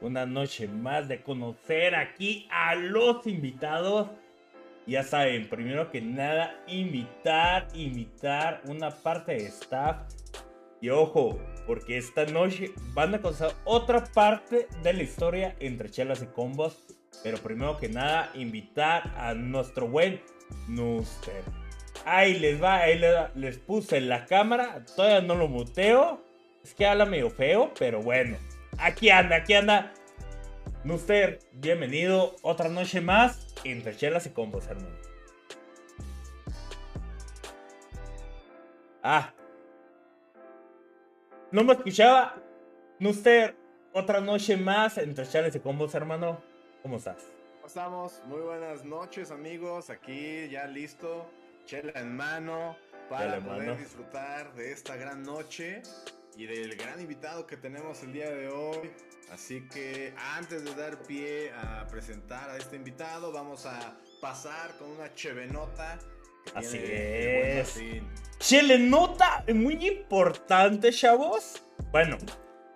una noche más de conocer aquí a los invitados. Ya saben, primero que nada, invitar, invitar una parte de staff. Y ojo, porque esta noche van a conocer otra parte de la historia entre chelas y combos. Pero primero que nada, invitar a nuestro buen Nuster. Ahí les va, ahí les, les puse la cámara, todavía no lo muteo. Es que habla medio feo, pero bueno. Aquí anda, aquí anda. Nuster, bienvenido otra noche más entre chelas y combos, hermano. Ah. No me escuchaba. Nuster, otra noche más entre chelas y combos, hermano. ¿Cómo estás? ¿Cómo estamos? Muy buenas noches, amigos. Aquí ya listo, chela en mano, para poder mano. disfrutar de esta gran noche y del gran invitado que tenemos el día de hoy. Así que antes de dar pie a presentar a este invitado, vamos a pasar con una chevenota. Así es. Martín. Chile nota muy importante, chavos. Bueno,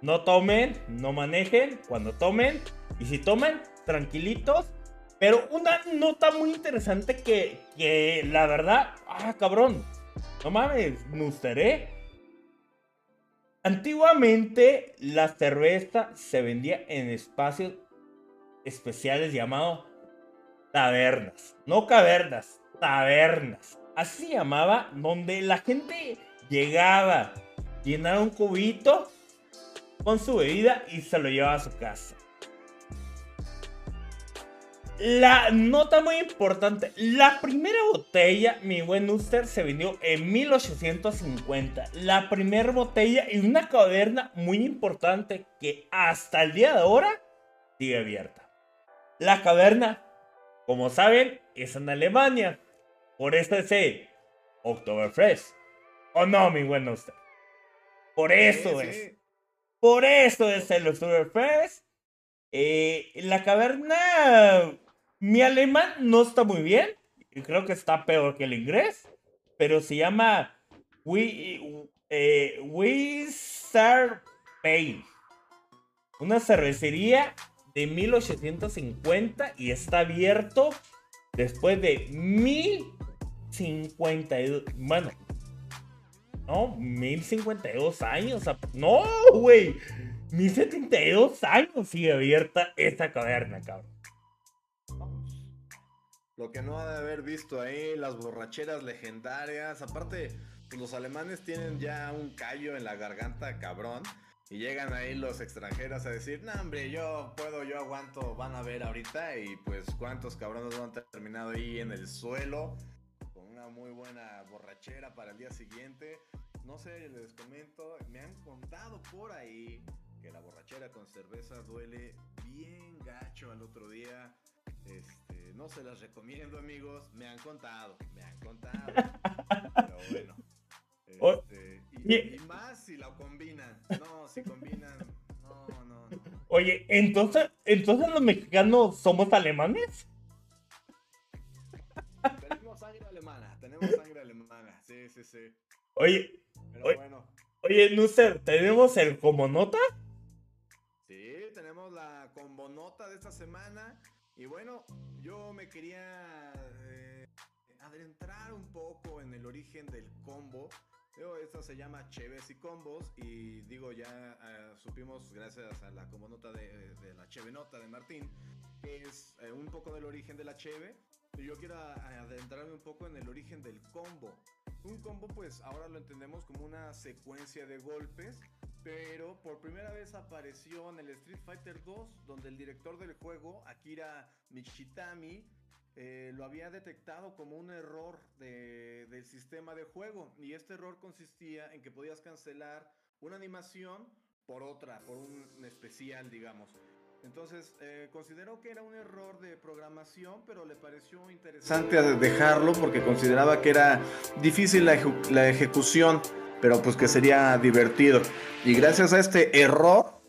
no tomen, no manejen cuando tomen. Y si tomen, tranquilitos. Pero una nota muy interesante que, que la verdad, ah, cabrón. No mames, me gustaría. Antiguamente la cerveza se vendía en espacios especiales llamados tabernas. No cavernas, tabernas. Así llamaba, donde la gente llegaba, llenaba un cubito con su bebida y se lo llevaba a su casa. La nota muy importante, la primera botella, mi buen Uster, se vendió en 1850. La primera botella y una caverna muy importante que hasta el día de ahora sigue abierta. La caverna, como saben, es en Alemania. Por eso es Oktoberfest. ¿O no, mi buen Uster? Por eso Sí, es. sí. Por eso es el Oktoberfest. Eh, la caverna. Mi alemán no está muy bien. y Creo que está peor que el inglés. Pero se llama. We, eh, Wizard Pain. Una cervecería de 1850 y está abierto después de 1052. Bueno, no, 1052 años. No, güey. 1072 años sigue abierta esta caverna, cabrón. Lo que no ha de haber visto ahí, las borracheras legendarias. Aparte, pues, los alemanes tienen ya un callo en la garganta, cabrón. Y llegan ahí los extranjeros a decir, no, hombre, yo puedo, yo aguanto, van a ver ahorita. Y pues, ¿cuántos cabrones no han terminado ahí en el suelo? Con una muy buena borrachera para el día siguiente. No sé, les comento, me han contado por ahí que la borrachera con cerveza duele bien gacho al otro día. Este, no se las recomiendo, amigos. Me han contado, me han contado. Pero bueno. Este, y, más si la combinan. No, si combinan. No, no, no. Oye, entonces, entonces los mexicanos somos alemanes? Tenemos sangre alemana, tenemos sangre alemana. Sí, sí, sí. Oye, Pero Oye. bueno. oye, Nuster, ¿tenemos el como nota? Sí, tenemos la combonota de esta semana. Y bueno, yo me quería eh, adentrar un poco en el origen del combo. Digo, esta se llama Cheves y Combos. Y digo, ya eh, supimos, gracias a la combonota de, de la Cheve Nota de Martín, que es eh, un poco del origen de la Cheve. Yo quiero a- adentrarme un poco en el origen del combo. Un combo, pues ahora lo entendemos como una secuencia de golpes pero por primera vez apareció en el Street Fighter 2, donde el director del juego, Akira Michitami, eh, lo había detectado como un error de- del sistema de juego. Y este error consistía en que podías cancelar una animación por otra, por un especial, digamos. Entonces, eh, consideró que era un error de programación, pero le pareció interesante dejarlo porque consideraba que era difícil la, ejecución, pero pues que sería divertido. Y gracias a este error,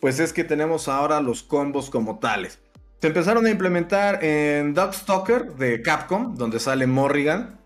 pues es que tenemos ahora los combos como tales. se empezaron a implementar en Stalker de Capcom, donde sale Morrigan.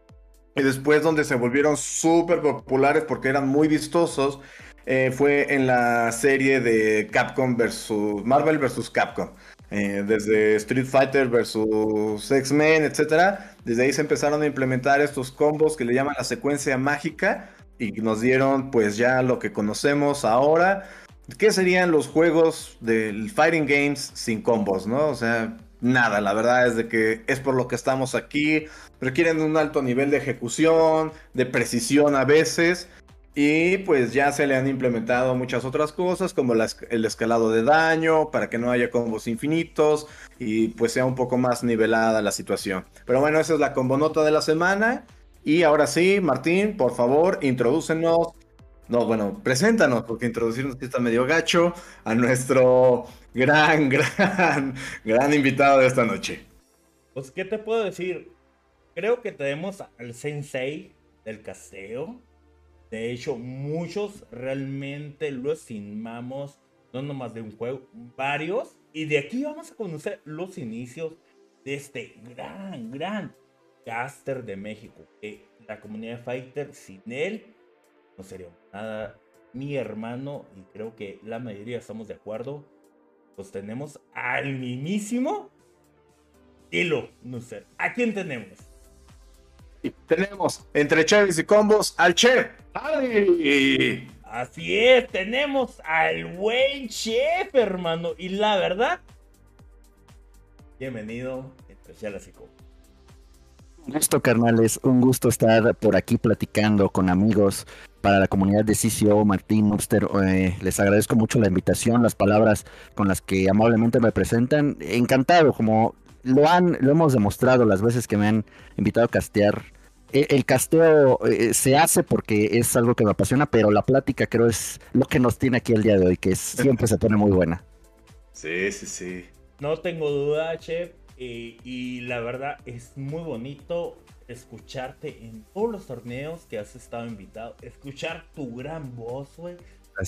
Y después donde se volvieron súper populares porque eran muy vistosos, eh, fue en la serie de Capcom versus Marvel versus Capcom. Eh, desde Street Fighter versus X-Men, etc. Desde ahí se empezaron a implementar estos combos que le llaman la secuencia mágica y nos dieron pues ya lo que conocemos ahora. ¿Qué serían los juegos del Fighting Games sin combos, no? O sea, nada, la verdad es de que es por lo que estamos aquí. Requieren un alto nivel de ejecución, de precisión a veces. Y pues ya se le han implementado muchas otras cosas como el escalado de daño para que no haya combos infinitos y pues sea un poco más nivelada la situación. Pero bueno, esa es la combonota de la semana. Y ahora sí, Martín, por favor, introdúcenos. No, bueno, preséntanos, porque introducirnos está medio gacho a nuestro gran, gran, gran invitado de esta noche. Pues, ¿qué te puedo decir? Creo que tenemos al sensei del casteo de hecho, muchos realmente lo estimamos, no nomás de un juego, varios. Y de aquí vamos a conocer los inicios de este gran, gran caster de México. Que la comunidad Fighter, sin él, no sería nada. Mi hermano, y creo que la mayoría estamos de acuerdo, pues tenemos al mismísimo Hilo no sé. ¿A quién tenemos? Tenemos entre Chavis y combos al chef. Así es, tenemos al buen chef, hermano. Y la verdad, bienvenido especial así como. Un gusto, carnales. Un gusto estar por aquí platicando con amigos para la comunidad de CCO, Martín Monster. Eh, les agradezco mucho la invitación, las palabras con las que amablemente me presentan. Encantado, como lo han, lo hemos demostrado las veces que me han invitado a castear. E, el casteo eh, se hace porque es algo que me apasiona, pero la plática creo es lo que nos tiene aquí el día de hoy, que siempre se pone muy buena. Sí, sí, sí. No tengo duda, Chef. y la verdad es muy bonito escucharte en todos los torneos que has estado invitado. Escuchar tu gran voz, güey.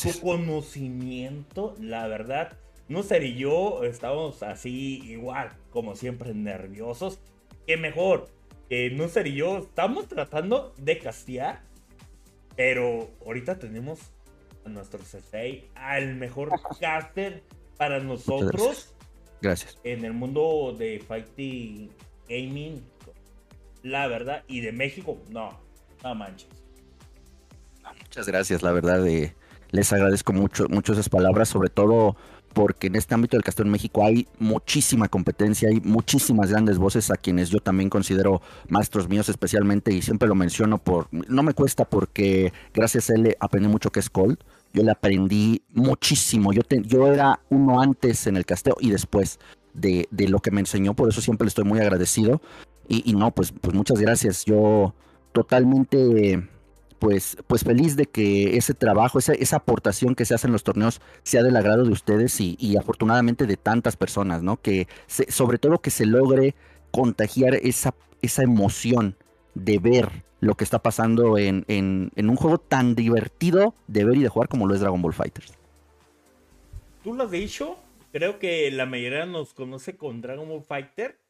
Tu conocimiento, la verdad no y yo estamos así igual, como siempre, nerviosos. Que mejor, que no y yo estamos tratando de castear. Pero ahorita tenemos a nuestro CSI, al mejor caster para nosotros. Gracias. En el mundo de Fighting Gaming, la verdad, y de México, no, no manches. Muchas gracias, la verdad, eh, les agradezco mucho, mucho esas palabras, sobre todo porque en este ámbito del casteo en México hay muchísima competencia, hay muchísimas grandes voces a quienes yo también considero maestros míos especialmente y siempre lo menciono por, no me cuesta porque gracias a él aprendí mucho que es Cold, yo le aprendí muchísimo, yo, yo era uno antes en el casteo y después de, lo que me enseñó, por eso siempre le estoy muy agradecido. Y, y no, pues, pues muchas gracias, yo totalmente pues, pues feliz de que ese trabajo, esa, esa aportación que se hace en los torneos sea del agrado de ustedes y, afortunadamente de tantas personas, ¿no? Que sobre todo que se logre contagiar esa, esa emoción de ver lo que está pasando en, en, un juego tan divertido de ver y de jugar como lo es Dragon Ball Fighters. Tú lo has dicho, creo que la mayoría nos conoce con Dragon Ball Fighter,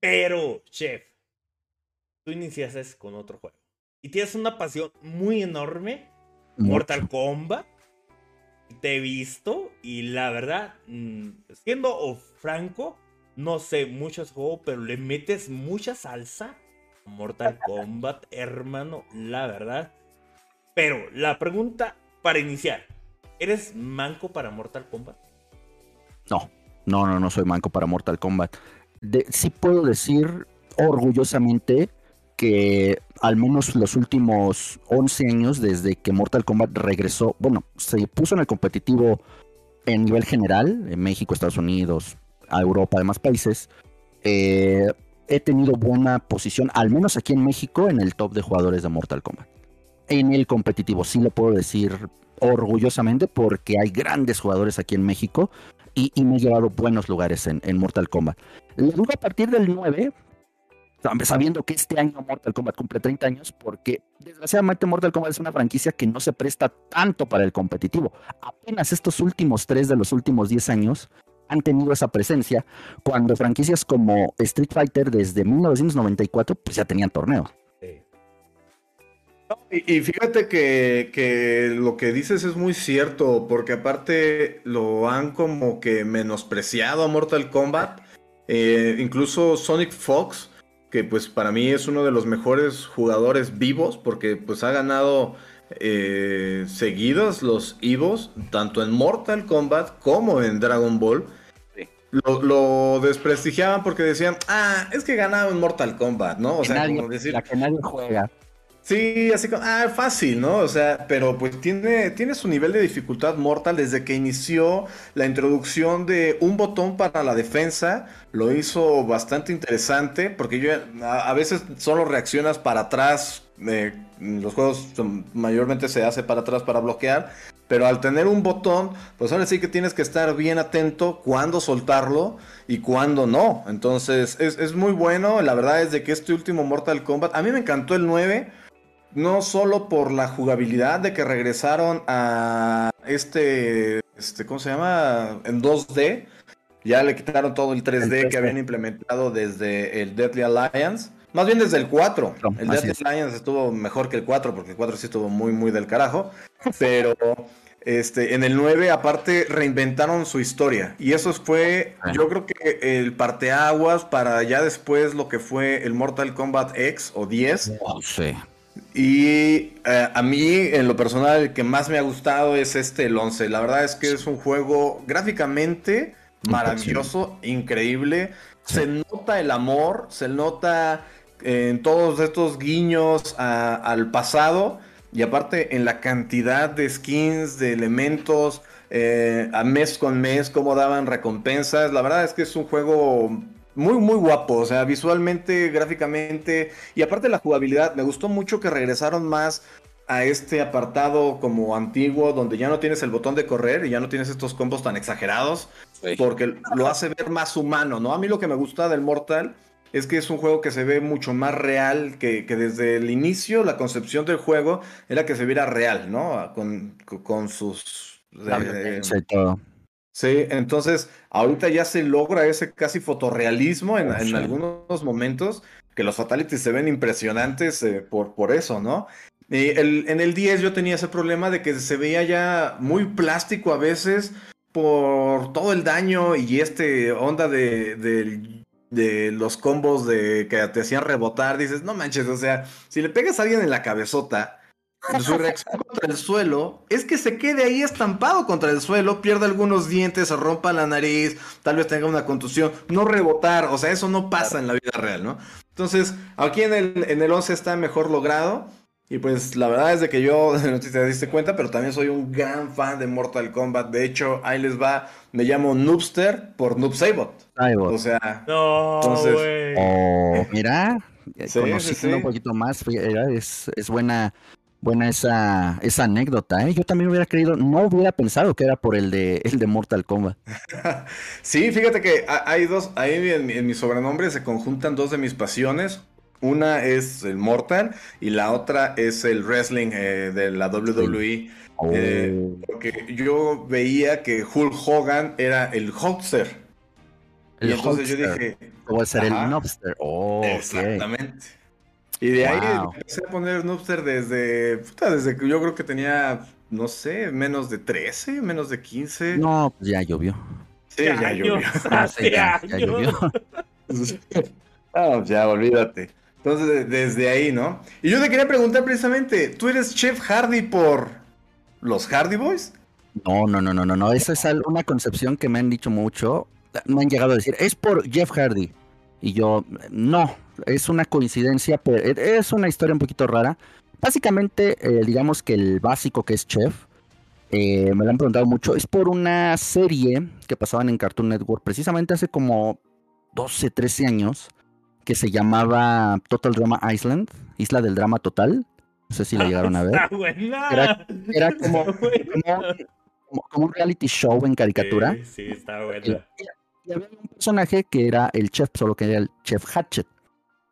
pero, chef, tú iniciaste con otro juego y tienes una pasión muy enorme, Mortal Kombat, te he visto y la verdad, mm, siendo franco, no sé mucho ese juego, pero le metes mucha salsa Mortal Kombat, hermano, la verdad. Pero la pregunta para iniciar, ¿eres manco para Mortal Kombat? No, no, no, no soy manco para Mortal Kombat. sí puedo decir orgullosamente que al menos los últimos 11 años desde que Mortal Kombat regresó, bueno, se puso en el competitivo en nivel general, en México, Estados Unidos, a Europa, demás países, eh, he tenido buena posición, al menos aquí en México, en el top de jugadores de Mortal Kombat. En el competitivo, sí lo puedo decir orgullosamente porque hay grandes jugadores aquí en México y, me he llevado buenos lugares en, en Mortal Kombat. Le digo a partir del 9, sabiendo que este año Mortal Kombat cumple 30 años, porque desgraciadamente Mortal Kombat es una franquicia que no se presta tanto para el competitivo. Apenas estos últimos tres de los últimos 10 años han tenido esa presencia cuando franquicias como Street Fighter desde 1994 pues ya tenían torneos. Y, fíjate que, lo que dices es muy cierto, porque aparte lo han como que menospreciado a Mortal Kombat. Eh, incluso Sonic Fox, que pues para mí es uno de los mejores jugadores vivos, porque pues ha ganado eh, seguidos los Evos, tanto en Mortal Kombat como en Dragon Ball. Lo, desprestigiaban porque decían, ah, es que ganaba en Mortal Kombat, ¿no? O sea, como decir... La que nadie juega. Sí, así como, ah, fácil, ¿no? O sea, pero pues tiene, tiene su nivel de dificultad mortal desde que inició la introducción de un botón para la defensa. Lo hizo bastante interesante porque yo a, veces solo reaccionas para atrás. Eh, los juegos mayormente se hace para atrás para bloquear. Pero al tener un botón, pues ahora sí que tienes que estar bien atento cuándo soltarlo y cuándo no. Entonces es, es muy bueno. La verdad es de que este último Mortal Kombat, a mí me encantó el 9 no solo por la jugabilidad de que regresaron a este, este ¿cómo se llama? En 2D. Ya le quitaron todo el 3D que habían implementado desde el Deadly Alliance. Más bien desde el 4. el Deadly Alliance estuvo mejor que el 4 porque el 4 sí estuvo muy, muy del carajo. Pero este, en el 9 aparte reinventaron su historia. Y eso fue, yo creo que el parteaguas para ya después lo que fue el Mortal Kombat X o 10. sí. Y eh, a mí, en lo personal, el que más me ha gustado es este, el 11. La verdad es que es un juego gráficamente maravilloso, increíble. Se nota el amor, se nota en todos estos guiños al pasado. Y aparte en la cantidad de skins, de elementos, eh, a mes con mes, cómo daban recompensas. La verdad es que es un juego muy, muy guapo, o sea, visualmente, gráficamente y aparte la jugabilidad, me gustó mucho que regresaron más a este apartado como antiguo, donde ya no tienes el botón de correr y ya no tienes estos combos tan exagerados, porque lo hace ver más humano, ¿no? A mí lo que me gusta del Mortal es que es un juego que se ve mucho más real, que, desde el inicio la concepción del juego era que se viera real, ¿no? Con, con sus... Eh, todo. Sí, entonces ahorita ya se logra ese casi fotorrealismo en, algunos momentos, que los fatalities se ven impresionantes eh, por, por eso, ¿no? Y el, en el 10 yo tenía ese problema de que se veía ya muy plástico a veces por todo el daño y este onda de, de los combos de que te hacían rebotar, dices, no manches, o sea, si le pegas a alguien en la cabezota, su reacción contra el suelo es que se quede ahí estampado contra el suelo, pierda algunos dientes, se rompa la nariz, tal vez tenga una contusión, no rebotar, o sea, eso no pasa en la vida real, ¿no? Entonces, aquí en el, en el 11 está mejor logrado. Y pues la verdad es de que yo, no te diste cuenta, pero también soy un gran fan de Mortal Kombat. De hecho, ahí les va, me llamo Noobster por Noob Saibot. O sea, no, entonces... Oh, mira, un poquito más, es, es buena buena esa, esa anécdota, ¿eh? Yo también hubiera creído, no hubiera pensado que era por el de, el de Mortal Kombat. sí, fíjate que hay dos, ahí en, mi sobrenombre se conjuntan dos de mis pasiones. Una es el Mortal y la otra es el wrestling eh, de la WWE. Eh, oh. porque yo veía que Hulk Hogan era el Hulkster. El y entonces yo dije. ¿Cómo ser el Nobster? Oh, Exactamente. Y de ahí empecé a poner Noobster desde, desde que yo creo que tenía, no sé, menos de 13, menos de 15. No, pues ya llovió. Sí, ya, llovió. ya, ya, llovió. ya, olvídate. Entonces, desde ahí, ¿no? Y yo te quería preguntar precisamente, ¿tú eres Chef Hardy por los Hardy Boys? No, no, no, no, no, no. Esa es una concepción que me han dicho mucho. Me han llegado a decir, es por Jeff Hardy. Y yo, no, es una coincidencia, pero es una historia un poquito rara. Básicamente, eh, digamos que el básico que es Chef, eh, me lo han preguntado mucho, es por una serie que pasaban en Cartoon Network precisamente hace como 12, 13 años, que se llamaba Total Drama Island, Isla del Drama Total. No sé si la llegaron a ver. Era, como, como, un reality show en caricatura. Sí, sí está buena. Y había un personaje que era el chef, solo que era el chef Hatchet.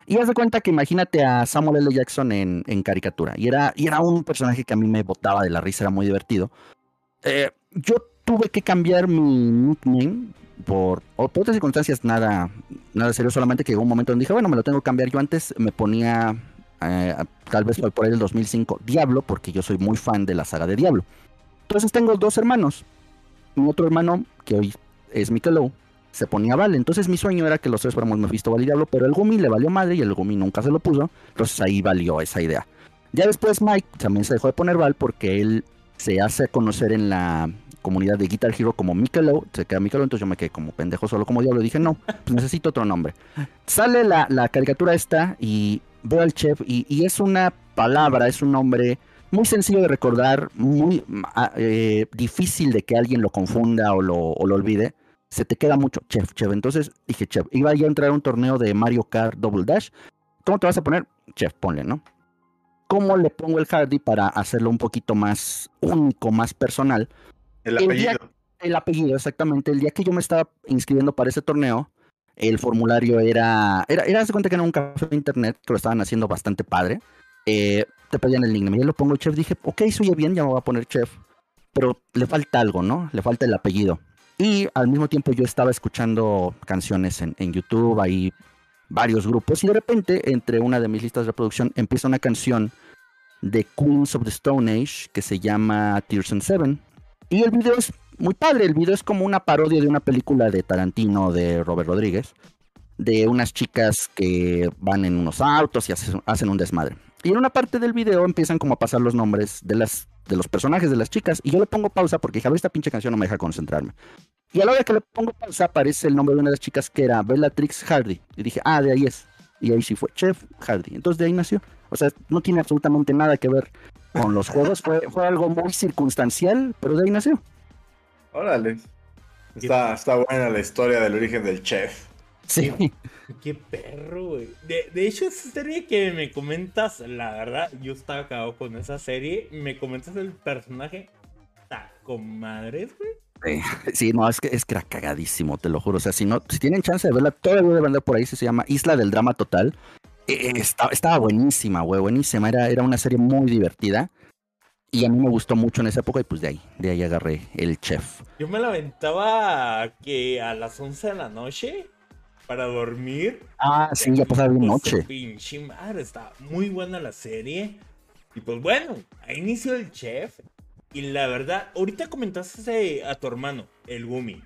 Y haz de cuenta que imagínate a Samuel L. Jackson en, caricatura. Y era, y era un personaje que a mí me botaba de la risa, era muy divertido. Eh, yo tuve que cambiar mi nickname por otras circunstancias nada, nada serio, solamente que llegó un momento donde dije, bueno, me lo tengo que cambiar. Yo antes me ponía, eh, tal vez por ahí del 2005, Diablo, porque yo soy muy fan de la saga de Diablo. Entonces tengo dos hermanos. Mi otro hermano, que hoy es Mikelow, se ponía Vale. Entonces mi sueño era que los tres fuéramos Mephisto, Vale y Diablo, pero el Gumi le valió madre y el Gumi nunca se lo puso. Entonces ahí valió esa idea. Ya después Mike también se dejó de poner Val porque él se hace conocer en la comunidad de Guitar Hero como Mikelo, se queda Mikelo, entonces yo me quedé como pendejo solo como diablo, dije no, pues necesito otro nombre. Sale la, caricatura esta y veo al chef y, es una palabra, es un nombre muy sencillo de recordar, muy ah, eh, difícil de que alguien lo confunda o lo olvide. Se te queda mucho, chef, chef. Entonces dije, chef, iba a entrar a un torneo de Mario Kart Double Dash. ¿Cómo te vas a poner? Chef, ponle, ¿no? ¿Cómo le pongo el Hardy para hacerlo un poquito más único, más personal? El apellido. El, apellido, exactamente. El día que yo me estaba inscribiendo para ese torneo, el formulario era. Era, era de cuenta que era un café de internet que lo estaban haciendo bastante padre. Eh, te pedían el nickname. Yo lo pongo chef. Dije, ok, soy bien, ya me voy a poner chef. Pero le falta algo, ¿no? Le falta el apellido. Y al mismo tiempo yo estaba escuchando canciones en, en YouTube, ahí varios grupos. Y de repente, entre una de mis listas de reproducción, empieza una canción de Queens of the Stone Age que se llama Tears and Seven. Y el video es muy padre, el video es como una parodia de una película de Tarantino de Robert Rodríguez, de unas chicas que van en unos autos y hacen, un desmadre. Y en una parte del video empiezan como a pasar los nombres de, las, de los personajes de las chicas y yo le pongo pausa porque dije, a ver, esta pinche canción no me deja concentrarme. Y a la hora que le pongo pausa aparece el nombre de una de las chicas que era Bellatrix Hardy. Y dije, ah, de ahí es. Y ahí sí fue Chef Hardy. Entonces de ahí nació. O sea, no tiene absolutamente nada que ver con los juegos. Fue, fue algo muy circunstancial, pero de ahí nació. Órale. Está, está buena la historia del origen del chef. Sí. Qué, perro, güey. De, de, hecho, esa serie que me comentas, la verdad, yo estaba acabado con esa serie. Me comentas el personaje. Con madres, güey. Sí, no, es que, es que era cagadísimo, te lo juro. O sea, si no, si tienen chance de verla, todavía debe andar por ahí, se llama Isla del Drama Total. Eh, estaba, buenísima, güey, buenísima. Era, era una serie muy divertida. Y a mí me gustó mucho en esa época y pues de ahí, de ahí agarré el chef. Yo me la aventaba que a las 11 de la noche para dormir. Ah, sí, ya pasaba bien pues, noche. Pinche madre, está muy buena la serie. Y pues bueno, a inicio el chef. Y la verdad, ahorita comentaste a tu hermano, el Gumi.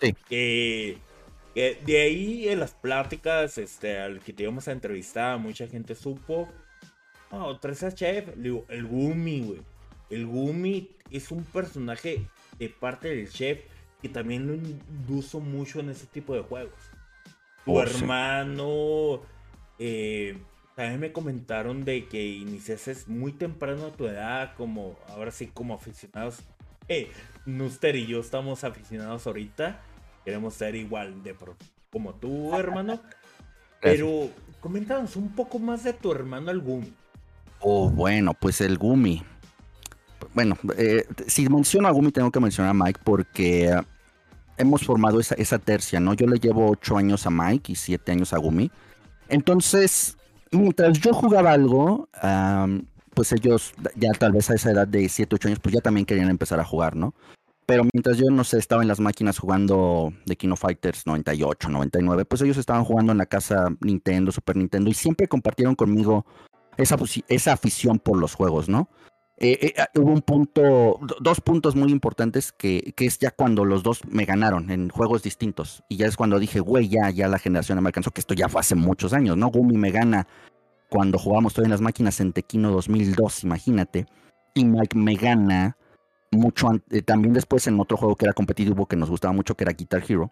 Sí. Que de ahí en las pláticas, este, al que te íbamos a entrevistar, mucha gente supo. Oh, tres chef. digo, el Gumi, güey. El Gumi es un personaje de parte del chef que también lo induzo mucho en ese tipo de juegos. Tu oh, hermano. Eh, también me comentaron de que iniciaste muy temprano a tu edad, como ahora sí, como aficionados. Eh, Nuster y yo estamos aficionados ahorita queremos ser igual de pro como tú, hermano. Pero coméntanos un poco más de tu hermano el Gumi. Oh, bueno, pues el Gumi. Bueno, eh, si menciono a Gumi tengo que mencionar a Mike porque hemos formado esa, tercia, ¿no? Yo le llevo ocho años a Mike y siete años a Gumi. Entonces, mientras yo jugaba algo, pues ellos ya tal vez a esa edad de siete, ocho años, pues ya también querían empezar a jugar, ¿no? Pero mientras yo, no sé, estaba en las máquinas jugando de Kino Fighters 98, 99, pues ellos estaban jugando en la casa Nintendo, Super Nintendo, y siempre compartieron conmigo esa, esa afición por los juegos, ¿no? Eh, eh, ah, hubo un punto, dos puntos muy importantes que, que, es ya cuando los dos me ganaron en juegos distintos. Y ya es cuando dije, güey, ya, ya la generación me alcanzó, que esto ya fue hace muchos años, ¿no? Gumi me gana cuando jugamos todavía en las máquinas en Tequino 2002, imagínate. Y Mike me gana mucho eh, también después en otro juego que era competitivo que nos gustaba mucho, que era Guitar Hero.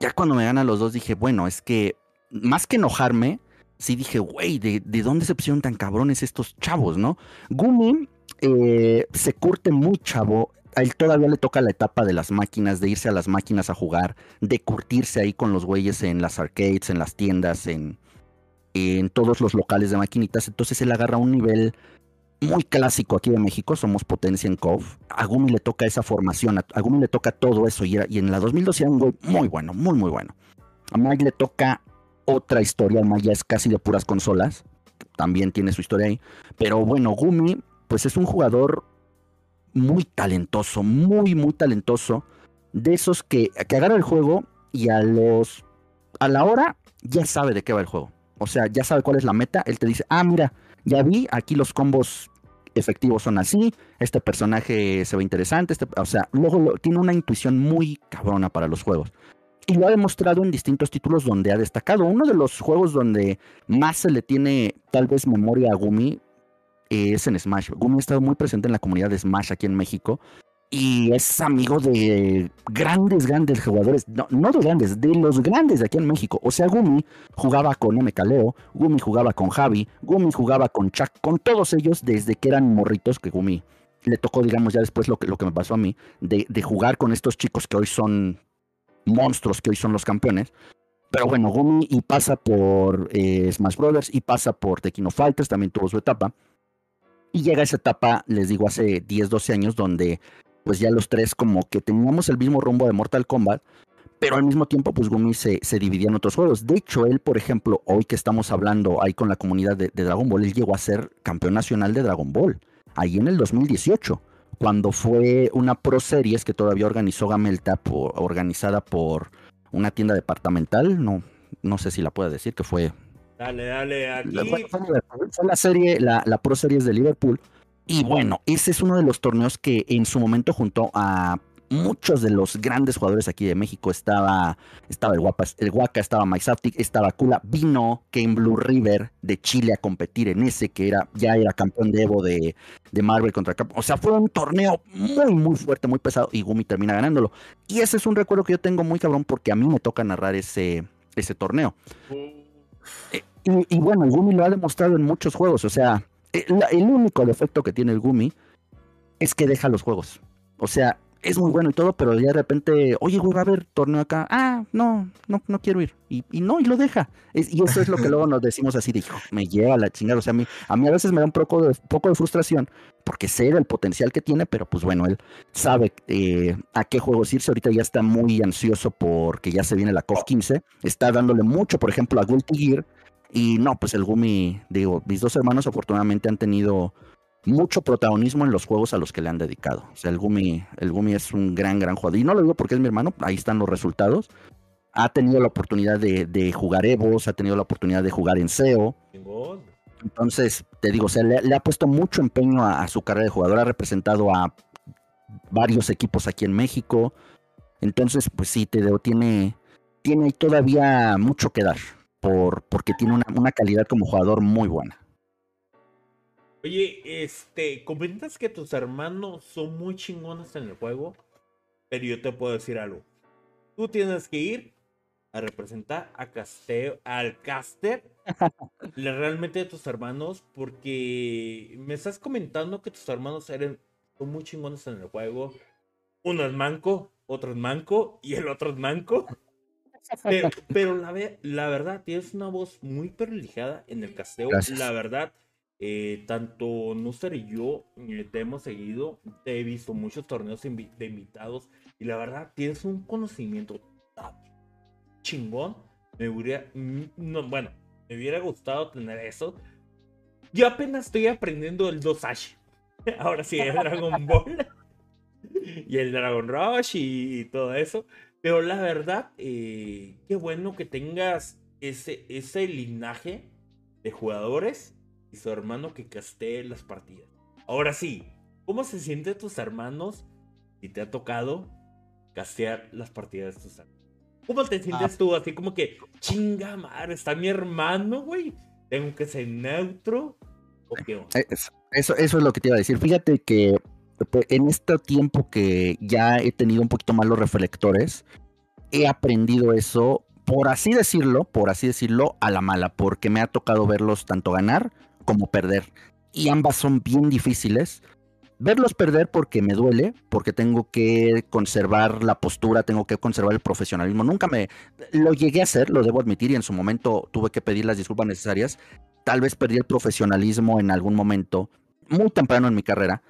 Ya cuando me ganan los dos dije, bueno, es que más que enojarme, sí dije, güey, ¿de, dónde se pusieron tan cabrones estos chavos, no? Gumi eh, se curte muy chavo. A él todavía le toca la etapa de las máquinas, de irse a las máquinas a jugar, de curtirse ahí con los güeyes en las arcades, en las tiendas, en, en todos los locales de maquinitas. Entonces él agarra un nivel muy clásico aquí de México, somos potencia en COV. A Gumi le toca esa formación, a, Gumi le toca todo eso y, en la 2012 era un gol muy bueno, muy muy bueno. A Mike le toca otra historia, Mike ya es casi de puras consolas, también tiene su historia ahí. Pero bueno, Gumi pues es un jugador muy talentoso, muy muy talentoso, de esos que, que agarra el juego y a los a la hora ya sabe de qué va el juego. O sea, ya sabe cuál es la meta. Él te dice, ah, mira, ya vi, aquí los combos efectivos son así, este personaje se ve interesante, este, o sea, luego tiene una intuición muy cabrona para los juegos. Y lo ha demostrado en distintos títulos donde ha destacado. Uno de los juegos donde más se le tiene tal vez memoria a Gumi es en Smash. Gumi ha estado muy presente en la comunidad de Smash aquí en México y es amigo de grandes, grandes jugadores, no, no, de grandes, de los grandes de aquí en México. O sea, Gumi jugaba con M. Caleo, Gumi jugaba con Javi, Gumi jugaba con Chuck, con todos ellos desde que eran morritos que Gumi le tocó, digamos, ya después lo que, lo que me pasó a mí, de, de jugar con estos chicos que hoy son monstruos, que hoy son los campeones. Pero bueno, Gumi y pasa por eh, Smash Brothers y pasa por Tequino Fighters, también tuvo su etapa. Y llega esa etapa, les digo, hace 10, 12 años, donde pues ya los tres como que teníamos el mismo rumbo de Mortal Kombat, pero al mismo tiempo pues Gumi se, se dividía en otros juegos. De hecho, él, por ejemplo, hoy que estamos hablando ahí con la comunidad de, Dragon Ball, él llegó a ser campeón nacional de Dragon Ball, ahí en el 2018 cuando fue una Pro Series que todavía organizó Gamelta, organizada por una tienda departamental, no, no sé si la puedo decir, que fue... Dale, dale, aquí. Fue, la serie, la, la Pro Series de Liverpool, y bueno, ese es uno de los torneos que en su momento junto a muchos de los grandes jugadores aquí de México. Estaba, estaba el, Guapas, el Huaca, estaba Maizaptic, estaba Kula. Vino en Blue River de Chile a competir en ese, que era, ya era campeón de Evo de, de Marvel contra Cap. O sea, fue un torneo muy, muy fuerte, muy pesado. Y Gumi termina ganándolo. Y ese es un recuerdo que yo tengo muy cabrón porque a mí me toca narrar ese, ese torneo. Eh, y, y bueno, Gumi lo ha demostrado en muchos juegos. O sea, eh, el, único defecto que tiene el Gumi es que deja los juegos. O sea, es muy bueno y todo, pero ya de repente, oye, güey, a haber torneo acá. Ah, no, no, no quiero ir. Y, no, y lo deja. y eso es lo que luego nos decimos así, dijo, me lleva la chingada. O sea, a mí, a mí a veces me da un poco de, poco de frustración porque sé el potencial que tiene, pero pues bueno, él sabe eh, a qué juegos irse. Ahorita ya está muy ansioso porque ya se viene la COF 15. Está dándole mucho, por ejemplo, a Guilty Gear y no, pues el Gumi, digo, mis dos hermanos afortunadamente han tenido mucho protagonismo en los juegos a los que le han dedicado. O sea, el Gumi, el Gumi es un gran, gran jugador. Y no lo digo porque es mi hermano, ahí están los resultados. Ha tenido la oportunidad de, jugar Evos, ha tenido la oportunidad de jugar en SEO. Entonces, te digo, o sea, le, ha puesto mucho empeño a, su carrera de jugador, ha representado a varios equipos aquí en México. Entonces, pues sí, te digo, tiene, tiene todavía mucho que dar porque tiene una, calidad como jugador muy buena. Oye, este, comprendas que tus hermanos son muy chingones en el juego, pero yo te puedo decir algo. Tú tienes que ir a representar a Casteo, al caster realmente de tus hermanos, porque me estás comentando que tus hermanos eran, son muy chingones en el juego. Uno es manco, otro es manco y el otro es manco. Pero, la, la, verdad, tienes una voz muy privilegiada en el casteo. La verdad, eh, tanto Nuster y yo eh, te hemos seguido, te he visto muchos torneos de invitados y la verdad, tienes un conocimiento chingón. Me hubiera, mm, no, bueno, me hubiera gustado tener eso. Yo apenas estoy aprendiendo el 2H. Ahora sí, el Dragon Ball y el Dragon Rush y todo eso. Pero la verdad, eh, qué bueno que tengas ese, ese linaje de jugadores y su hermano que castee las partidas. Ahora sí, ¿cómo se sienten tus hermanos si te ha tocado castear las partidas de tus hermanos? ¿Cómo te sientes ah. tú? Así como que, chinga madre, está mi hermano, güey. Tengo que ser neutro. ¿O qué eh, Eso, eso es lo que te iba a decir. Fíjate que en este tiempo que ya he tenido un poquito más los reflectores, he aprendido eso, por así decirlo, por así decirlo, a la mala, porque me ha tocado verlos tanto ganar como perder. Y ambas son bien difíciles. Verlos perder porque me duele, porque tengo que conservar la postura, tengo que conservar el profesionalismo. Nunca me lo llegué a hacer, lo debo admitir, y en su momento tuve que pedir las disculpas necesarias. Tal vez perdí el profesionalismo en algún momento, muy temprano en mi carrera,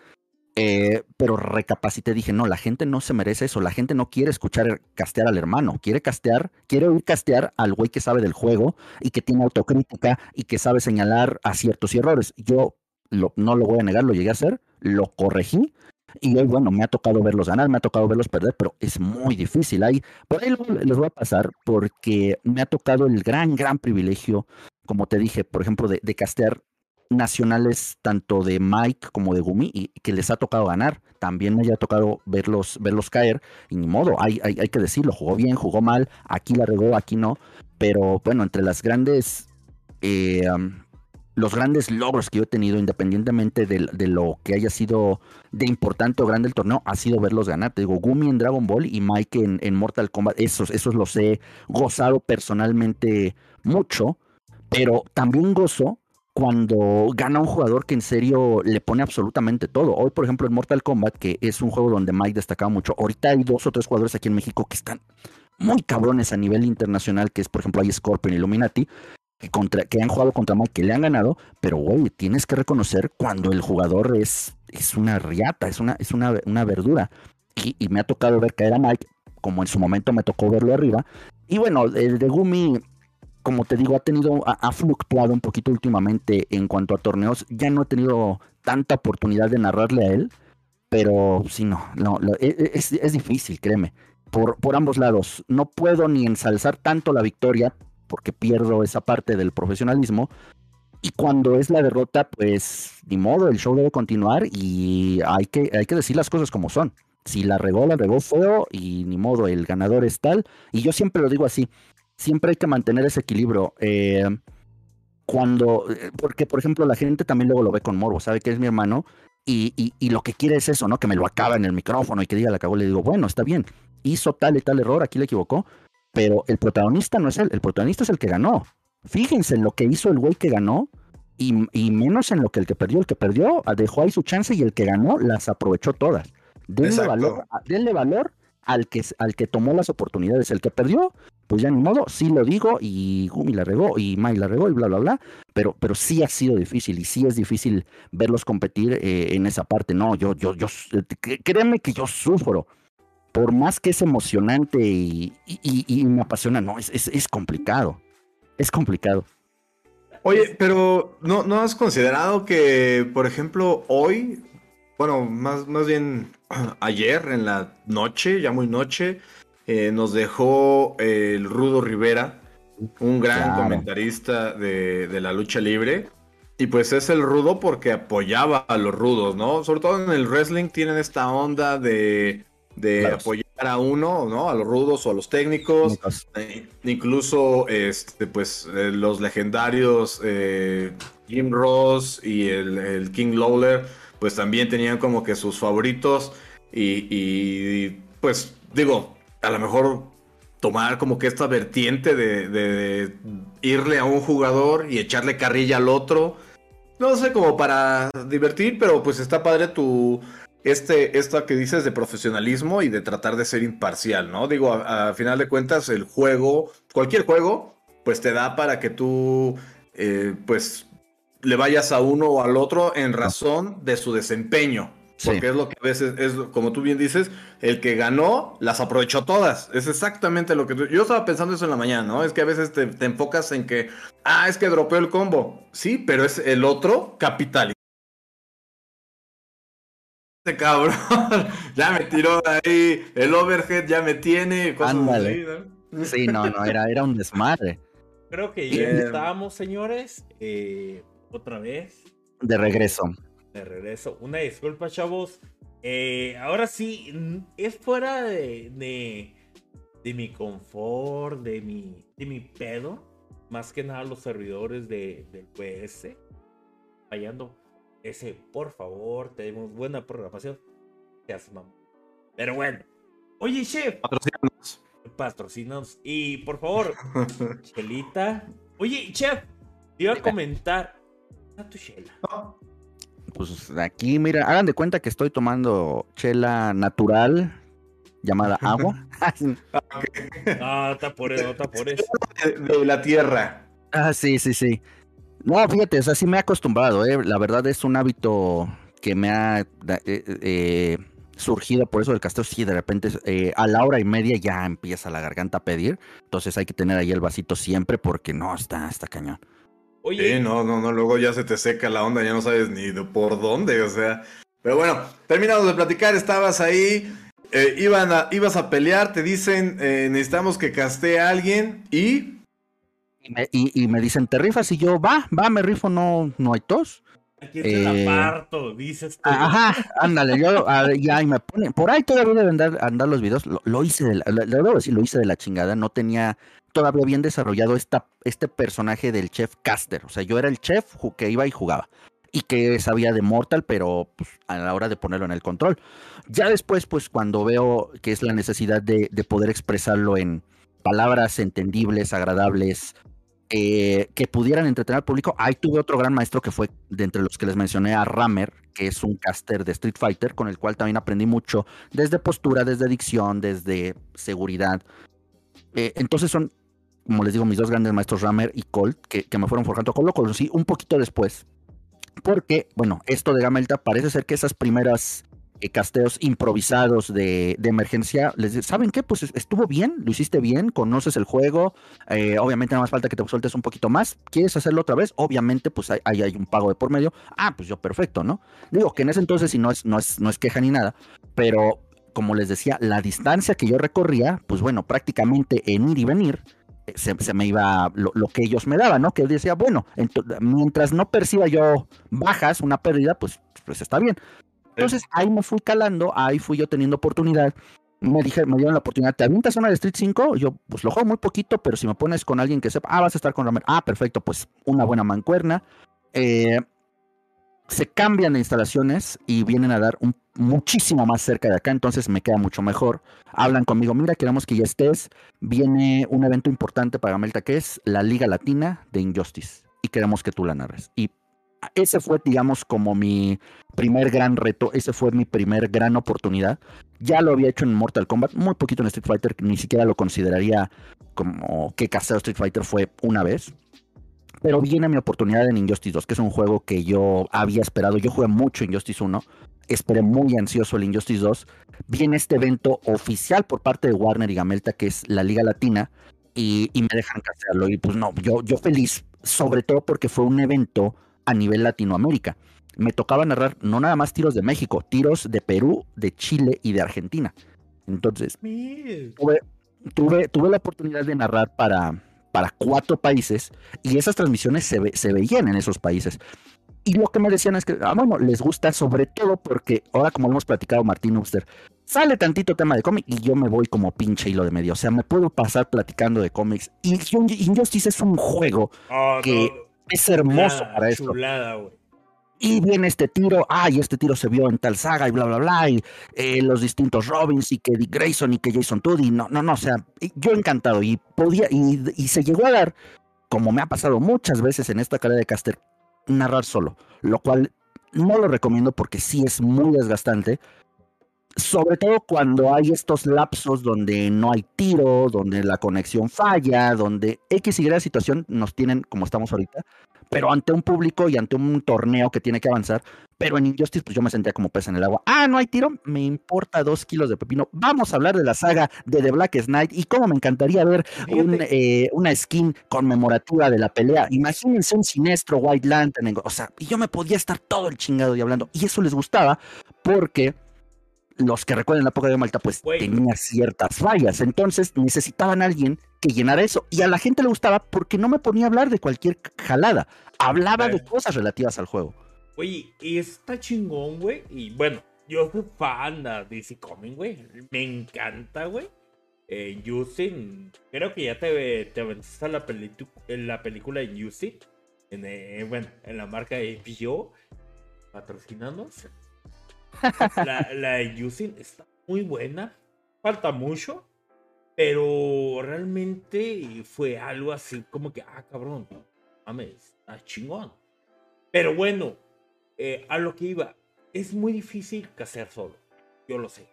eh, pero recapacité, dije, no, la gente no se merece eso, la gente no quiere escuchar castear al hermano, quiere castear, quiere oír castear al güey que sabe del juego y que tiene autocrítica y que sabe señalar aciertos y errores. Yo no lo voy a negar, lo llegué a hacer, lo corregí, Y bueno, me ha tocado verlos ganar, me ha tocado verlos perder, pero es muy difícil. Ahí, por ahí les voy a pasar porque me ha tocado el gran, gran privilegio, como te dije, por ejemplo, de castear nacionales tanto de Mike como de Gumi y que les ha tocado ganar. También me haya tocado verlos, verlos caer y ni modo, hay, hay, hay que decirlo, jugó bien, jugó mal, aquí la regó, aquí no. Pero bueno, entre las grandes eh, los grandes logros que yo he tenido, independientemente de, lo que haya sido de importante o grande el torneo, ha sido verlos ganar. Te digo, Gumi en Dragon Ball y Mike en, Mortal Kombat, esos, esos los he gozado personalmente mucho, pero también gozo cuando gana un jugador que en serio le pone absolutamente todo. Hoy, por ejemplo, en Mortal Kombat, que es un juego donde Mike destacaba mucho, ahorita hay dos o tres jugadores aquí en México que están muy cabrones a nivel internacional, que es, por ejemplo, hay Scorpion Illuminati, que, contra, que han jugado contra Mike, que le han ganado, pero güey, tienes que reconocer cuando el jugador es, es una riata, es una, es una, una verdura. Y, me ha tocado ver caer a Mike, como en su momento me tocó verlo arriba. Y bueno, el de Gumi, como te digo, ha tenido, ha, fluctuado un poquito últimamente en cuanto a torneos. Ya no he tenido tanta oportunidad de narrarle a él, pero sí, no, no e, e, es, es, difícil, créeme. Por, por ambos lados. No puedo ni ensalzar tanto la victoria, porque pierdo esa parte del profesionalismo. Y cuando es la derrota, pues ni modo, el show debe continuar y hay que, hay que decir las cosas como son. Si la regó, la regó feo y ni modo, el ganador es tal. Y yo siempre lo digo así, siempre hay que mantener ese equilibrio. Eh, cuando, eh, porque por ejemplo la gente también luego lo ve con morbo, sabe que es mi hermano y, y, lo que quiere es eso, ¿no? Que me lo acaba en el micrófono y que diga la cagó. Le digo, bueno, está bien, hizo tal y tal error, aquí le equivocó, pero el protagonista no es él, el protagonista es el que ganó. Fíjense en lo que hizo el güey que ganó y, menos en lo que el que perdió. El que perdió ah, dejó ahí su chance y el que ganó las aprovechó todas. Denle valor, denle valor al que, al que tomó las oportunidades. El que perdió, pues ya ni modo, sí lo digo y Gumi la regó y Mai la regó y bla, bla, bla. Pero, pero sí ha sido difícil y sí es difícil verlos competir eh, en esa parte. No, yo, yo, yo, créeme que yo sufro por más que es emocionante y, me apasiona, no, es, es, complicado. Es complicado. Oye, pero ¿no, ¿no has considerado que, por ejemplo, hoy, bueno, más, más bien ayer en la noche, ya muy noche, eh, nos dejó el Rudo Rivera, un gran comentarista de, de, la lucha libre. Y pues es el rudo porque apoyaba a los rudos, ¿no? Sobre todo en el wrestling tienen esta onda de de apoyar a uno, ¿no? A los rudos o a los técnicos. Eh, incluso, este, pues, eh, los legendarios eh, Jim Ross y el, King Lawler, pues también tenían como que sus favoritos. Y, pues, digo, a lo mejor tomar como que esta vertiente de, de, irle a un jugador y echarle carrilla al otro. No sé, como para divertir, pero pues está padre tu este, esto que dices de profesionalismo y de tratar de ser imparcial, ¿no? Digo, a, final de cuentas, el juego, cualquier juego, pues te da para que tú, eh, pues, le vayas a uno o al otro en razón de su desempeño. Porque es lo que a veces, es como tú bien dices, el que ganó las aprovechó todas. Es exactamente lo que tú... Yo estaba pensando eso en la mañana, ¿no? Es que a veces te, te enfocas en que, ah, es que dropeó el combo. Sí, pero es el otro capital este cabrón ya me tiró ahí, el overhead ya me tiene. Cosas ¿no? Sí, no, no, era, era un desmadre. Creo que ya estábamos, señores, eh, otra vez. De regreso. De regreso. Una disculpa, chavos. Eh, ahora sí, es fuera de, de, mi confort, de mi, de mi pedo. Más que nada los servidores de, del PS. Fallando ese, por favor, tenemos buena programación. Pero bueno. Oye, chef. Patrocinanos. Patrocinanos. Y por favor, Chelita. Oye, chef, te iba a comentar. A tu chela. Pues aquí, mira, hagan de cuenta que estoy tomando chela natural llamada agua. ah, está por eso, está por eso. De la tierra. Ah, sí, sí, sí. No, fíjate, o sea, sí me he acostumbrado, ¿eh? La verdad es un hábito que me ha eh, eh, surgido por eso del casteo. Sí, de repente eh, a la hora y media ya empieza la garganta a pedir. Entonces hay que tener ahí el vasito siempre porque no, está, está cañón. Oye. no, no, no, luego ya se te seca la onda, ya no sabes ni por dónde, o sea. Pero bueno, terminamos de platicar, estabas ahí, eh, iban a, ibas a pelear, te dicen, eh, necesitamos que caste a alguien y... Y me, dicen, ¿te rifas? Y yo, va, va, me rifo, no, no hay tos. Aquí te la eh, parto, dices tú. Ajá, ándale, yo, ya, y me pone, por ahí todavía deben andar, andar los videos, lo, hice, de la, lo, decir, lo hice de la chingada, no tenía todavía bien desarrollado esta, este personaje del chef caster, o sea, yo era el chef que iba y jugaba y que sabía de Mortal, pero pues, a la hora de ponerlo en el control. Ya después, pues cuando veo que es la necesidad de, poder expresarlo en palabras entendibles, agradables, que pudieran entretener al público, ahí tuve otro gran maestro que fue de entre los que les mencioné a Rammer, que es un caster de Street Fighter, con el cual también aprendí mucho, desde postura, desde dicción, desde seguridad. Eh, entonces son, como les digo, mis dos grandes maestros, Rammer y Colt, que, que me fueron forjando. Colt lo conocí un poquito después, porque, bueno, esto de Gamelta parece ser que esas primeras eh, casteos improvisados de, emergencia, les ¿saben qué? Pues estuvo bien, lo hiciste bien, conoces el juego, eh, obviamente nada más falta que te sueltes un poquito más, ¿quieres hacerlo otra vez? Obviamente, pues ahí hay, un pago de por medio. Ah, pues yo perfecto, ¿no? Digo que en ese entonces si no es, no es, no es queja ni nada, pero como les decía, la distancia que yo recorría, pues bueno, prácticamente en ir y venir, se, me iba lo, que ellos me daban, ¿no? Que decía, bueno, mientras no perciba yo bajas, una pérdida, pues, pues está bien. Entonces ahí me fui calando, ahí fui yo teniendo oportunidad. Me dije, me dieron la oportunidad, ¿te avientas una de Street 5? Yo, pues lo juego muy poquito, pero si me pones con alguien que sepa, ah, vas a estar con Ramiro. Ah, perfecto, pues una buena mancuerna. Eh, se cambian de instalaciones y vienen a dar un, muchísimo más cerca de acá, entonces me queda mucho mejor. Hablan conmigo, mira, queremos que ya estés. Viene un evento importante para Gamelta que es la Liga Latina de Injustice y queremos que tú la narres. Y ese fue, digamos, como mi primer gran reto, ese fue mi primer gran oportunidad. Ya lo había hecho en Mortal Kombat, muy poquito en Street Fighter, ni siquiera lo consideraría como que Casero Street Fighter fue una vez. Pero viene mi oportunidad en Injustice 2, que es un juego que yo había esperado. Yo jugué mucho Injustice 1, esperé muy ansioso el Injustice 2. Viene este evento oficial por parte de Warner y Gamelta, que es la Liga Latina, y, me dejan hacerlo. Y pues no, yo, yo feliz, sobre todo porque fue un evento a nivel Latinoamérica. Me tocaba narrar no nada más tiros de México, tiros de Perú, de Chile y de Argentina. Entonces, tuve, tuve, tuve la oportunidad de narrar para, para cuatro países y esas transmisiones se, se veían en esos países. Y lo que me decían es que, ah, bueno, les gusta sobre todo porque ahora como hemos platicado Martín Uster, sale tantito tema de cómic y yo me voy como pinche hilo de medio. O sea, me puedo pasar platicando de cómics. Y Injustice es un juego ah, que es hermoso para eso. Y viene este tiro, ay, este tiro se vio en tal saga y bla, bla, bla, y eh, los distintos Robins y que Dick Grayson y que Jason Todd, no, no, no, o sea, yo encantado, y podía, y, y se llegó a dar, como me ha pasado muchas veces en esta carrera de caster, narrar solo, lo cual no lo recomiendo porque sí es muy desgastante, sobre todo cuando hay estos lapsos donde no hay tiro, donde la conexión falla, donde X y Y situación nos tienen como estamos ahorita, pero ante un público y ante un torneo que tiene que avanzar. Pero en Injustice, pues yo me sentía como pez en el agua. Ah, no hay tiro, me importa dos kilos de pepino. Vamos a hablar de la saga de The Black Knight y cómo me encantaría ver eh, una skin conmemorativa de la pelea. Imagínense un siniestro White Lantern. O sea, y yo me podía estar todo el chingado y hablando. Y eso les gustaba porque los que recuerden la época de Malta, pues tenía ciertas fallas. Entonces necesitaban a alguien que llenara eso. Y a la gente le gustaba porque no me ponía a hablar de cualquier jalada. Hablaba de cosas relativas al juego. Oye, está chingón, güey. Y bueno, yo soy fan de DC Comics, güey. Me encanta, güey. Eh, creo que ya te, te aventaste la, en la película en Yusin. En, eh, bueno, en la marca de HBO. Patrocinanos. La, la de está muy buena. Falta mucho. Pero realmente fue algo así como que, ah, cabrón, mames, está chingón. Pero bueno, eh, a lo que iba, es muy difícil hacer solo. Yo lo sé.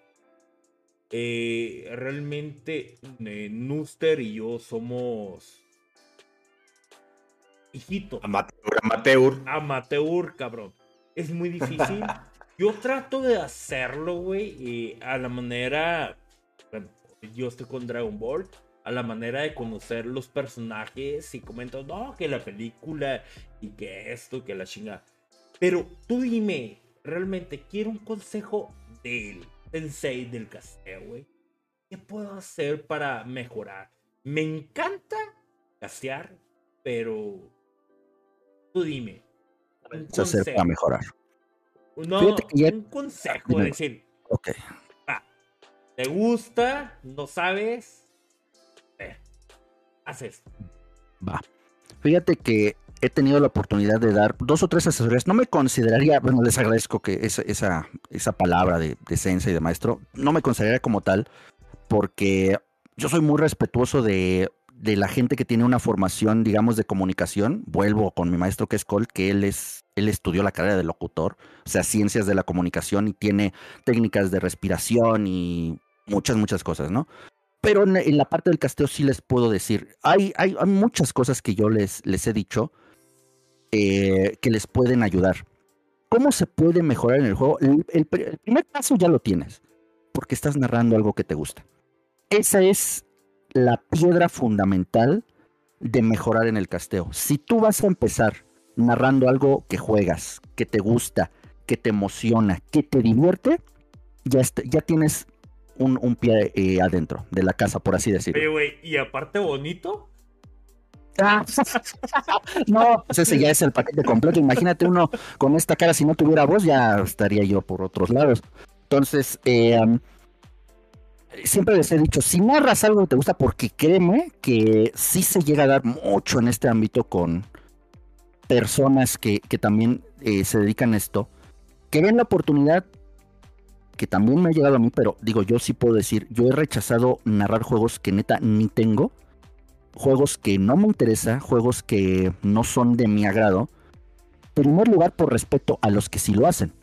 Eh, realmente, eh, Nuster y yo somos hijito. Amateur, amateur. Amateur, cabrón. Es muy difícil. Yo trato de hacerlo, güey, a la manera. Yo estoy con Dragon Ball. A la manera de conocer los personajes y comento, no, que la película y que esto, que la chinga. Pero tú dime, realmente quiero un consejo del sensei del casteo, güey. ¿Qué puedo hacer para mejorar? Me encanta castear, pero tú dime. Un hacer para mejorar? No, un consejo, es decir. Ok. ¿Te gusta? ¿No sabes? Eh, haz esto. Va. Fíjate que he tenido la oportunidad de dar dos o tres asesorías. No me consideraría, bueno, les agradezco que esa, esa, esa palabra de, de y de maestro, no me consideraría como tal, porque yo soy muy respetuoso de, de, la gente que tiene una formación, digamos, de comunicación. Vuelvo con mi maestro que es Cole, que él es, él estudió la carrera de locutor, o sea, ciencias de la comunicación y tiene técnicas de respiración y muchas, muchas cosas, ¿no? Pero en, la parte del casteo sí les puedo decir, hay, hay, muchas cosas que yo les, les he dicho eh, que les pueden ayudar. ¿Cómo se puede mejorar en el juego? El, primer paso ya lo tienes, porque estás narrando algo que te gusta. Esa es la piedra fundamental de mejorar en el casteo. Si tú vas a empezar narrando algo que juegas, que te gusta, que te emociona, que te divierte, ya, ya tienes un, pie eh, adentro de la casa, por así decirlo. y aparte bonito. no, pues ese ya es el paquete completo. Imagínate uno con esta cara, si no tuviera voz, ya estaría yo por otros lados. Entonces, eh, siempre les he dicho, si narras algo que te gusta, porque créeme que sí se llega a dar mucho en este ámbito con personas que, también eh, se dedican a esto, que ven la oportunidad que también me ha llegado a mí, pero digo, yo sí puedo decir, yo he rechazado narrar juegos que neta ni tengo juegos que no me interesa, juegos que no son de mi agrado. En primer lugar, por respeto a los que sí lo hacen.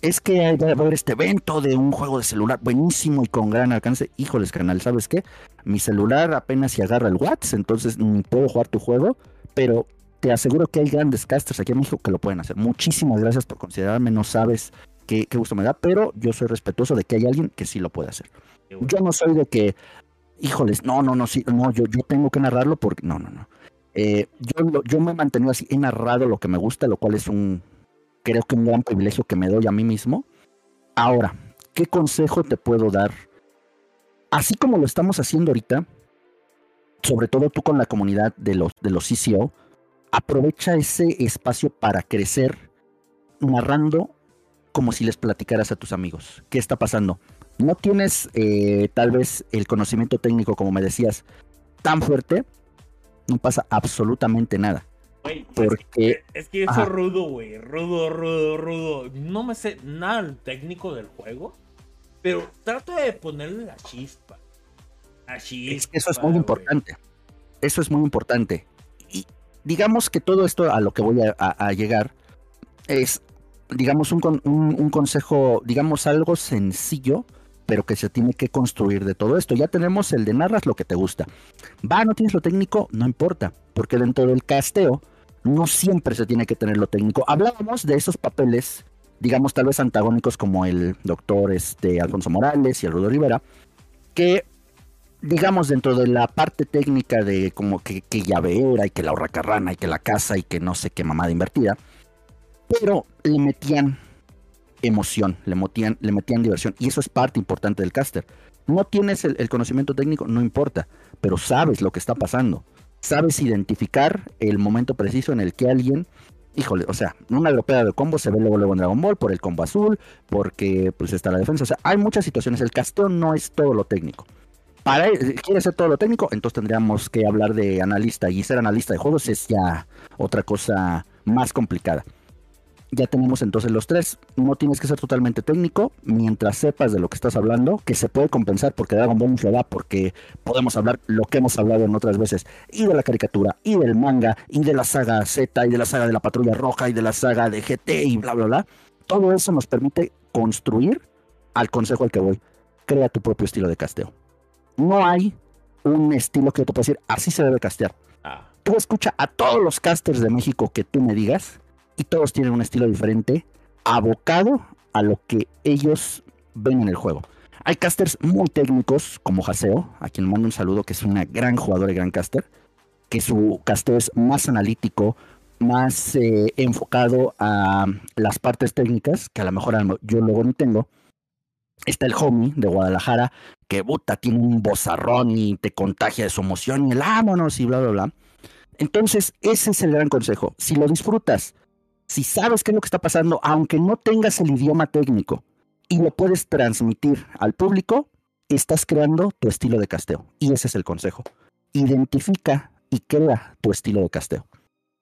Es que va a haber este evento de un juego de celular buenísimo y con gran alcance. Híjoles, canal, ¿sabes qué? Mi celular apenas si agarra el WhatsApp, entonces ni puedo jugar tu juego, pero te aseguro que hay grandes casters aquí en México que lo pueden hacer. Muchísimas gracias por considerarme, no sabes qué, qué gusto me da, pero yo soy respetuoso de que hay alguien que sí lo puede hacer. Yo no soy de que, híjoles, no, no, no, sí, no, yo, yo tengo que narrarlo porque, no, no, no. Eh, yo, yo me he mantenido así, he narrado lo que me gusta, lo cual es un, creo que un gran privilegio que me doy a mí mismo. Ahora, ¿qué consejo te puedo dar? Así como lo estamos haciendo ahorita, sobre todo tú con la comunidad de los, de los CCO, aprovecha ese espacio para crecer narrando como si les platicaras a tus amigos. ¿Qué está pasando? no tienes eh, tal vez el conocimiento técnico, como me decías, tan fuerte, no pasa absolutamente nada. porque... Es que, eso es rudo, güey. Rudo, rudo, rudo. No me sé nada técnico del juego, pero trato de ponerle la chispa. La chispa. eso es muy importante. Eso es muy importante. Y digamos que todo esto a lo que voy a, llegar es, digamos, un, un consejo, digamos, algo sencillo pero que se tiene que construir de todo esto. Ya tenemos el de narras lo que te gusta. Va, no tienes lo técnico, no importa, porque dentro del casteo no siempre se tiene que tener lo técnico. Hablábamos de esos papeles, digamos tal vez antagónicos como el doctor este, Alfonso Morales y el Rudo Rivera, que digamos dentro de la parte técnica de como que, que era y que la carrana y que la casa y que no sé qué mamada invertida, pero le metían emoción, le metían, le metían diversión. Y eso es parte importante del caster. No tienes el, conocimiento técnico, no importa, pero sabes lo que está pasando. Sabes identificar el momento preciso en el que alguien, híjole, o sea, una gropeada de combo se ve luego, luego en Dragon Ball por el combo azul, porque pues está la defensa. O sea, hay muchas situaciones. El casteo no es todo lo técnico. Para quiere ser todo lo técnico, entonces tendríamos que hablar de analista y ser analista de juegos es ya otra cosa más complicada ya tenemos entonces los tres. No tienes que ser totalmente técnico mientras sepas de lo que estás hablando, que se puede compensar porque Dragon Ball se da, porque podemos hablar lo que hemos hablado en otras veces, y de la caricatura, y del manga, y de la saga Z, y de la saga de la Patrulla Roja, y de la saga de GT, y bla, bla, bla. Todo eso nos permite construir al consejo al que voy. Crea tu propio estilo de casteo. No hay un estilo que te pueda decir, así se debe castear. Ah. Tú escucha a todos los casters de México que tú me digas y todos tienen un estilo diferente, abocado a lo que ellos ven en el juego. Hay casters muy técnicos, como Haseo, a quien mando un saludo, que es una gran jugadora y gran caster, que su casteo es más analítico, más eh, enfocado a las partes técnicas, que a lo mejor yo luego no tengo. Está el homie de Guadalajara, que puta, tiene un bozarrón y te contagia de su emoción y el vámonos y bla, bla, bla. Entonces, ese es el gran consejo. Si lo disfrutas, si sabes qué es lo que está pasando, aunque no tengas el idioma técnico y lo puedes transmitir al público, estás creando tu estilo de casteo. Y ese es el consejo. Identifica y crea tu estilo de casteo.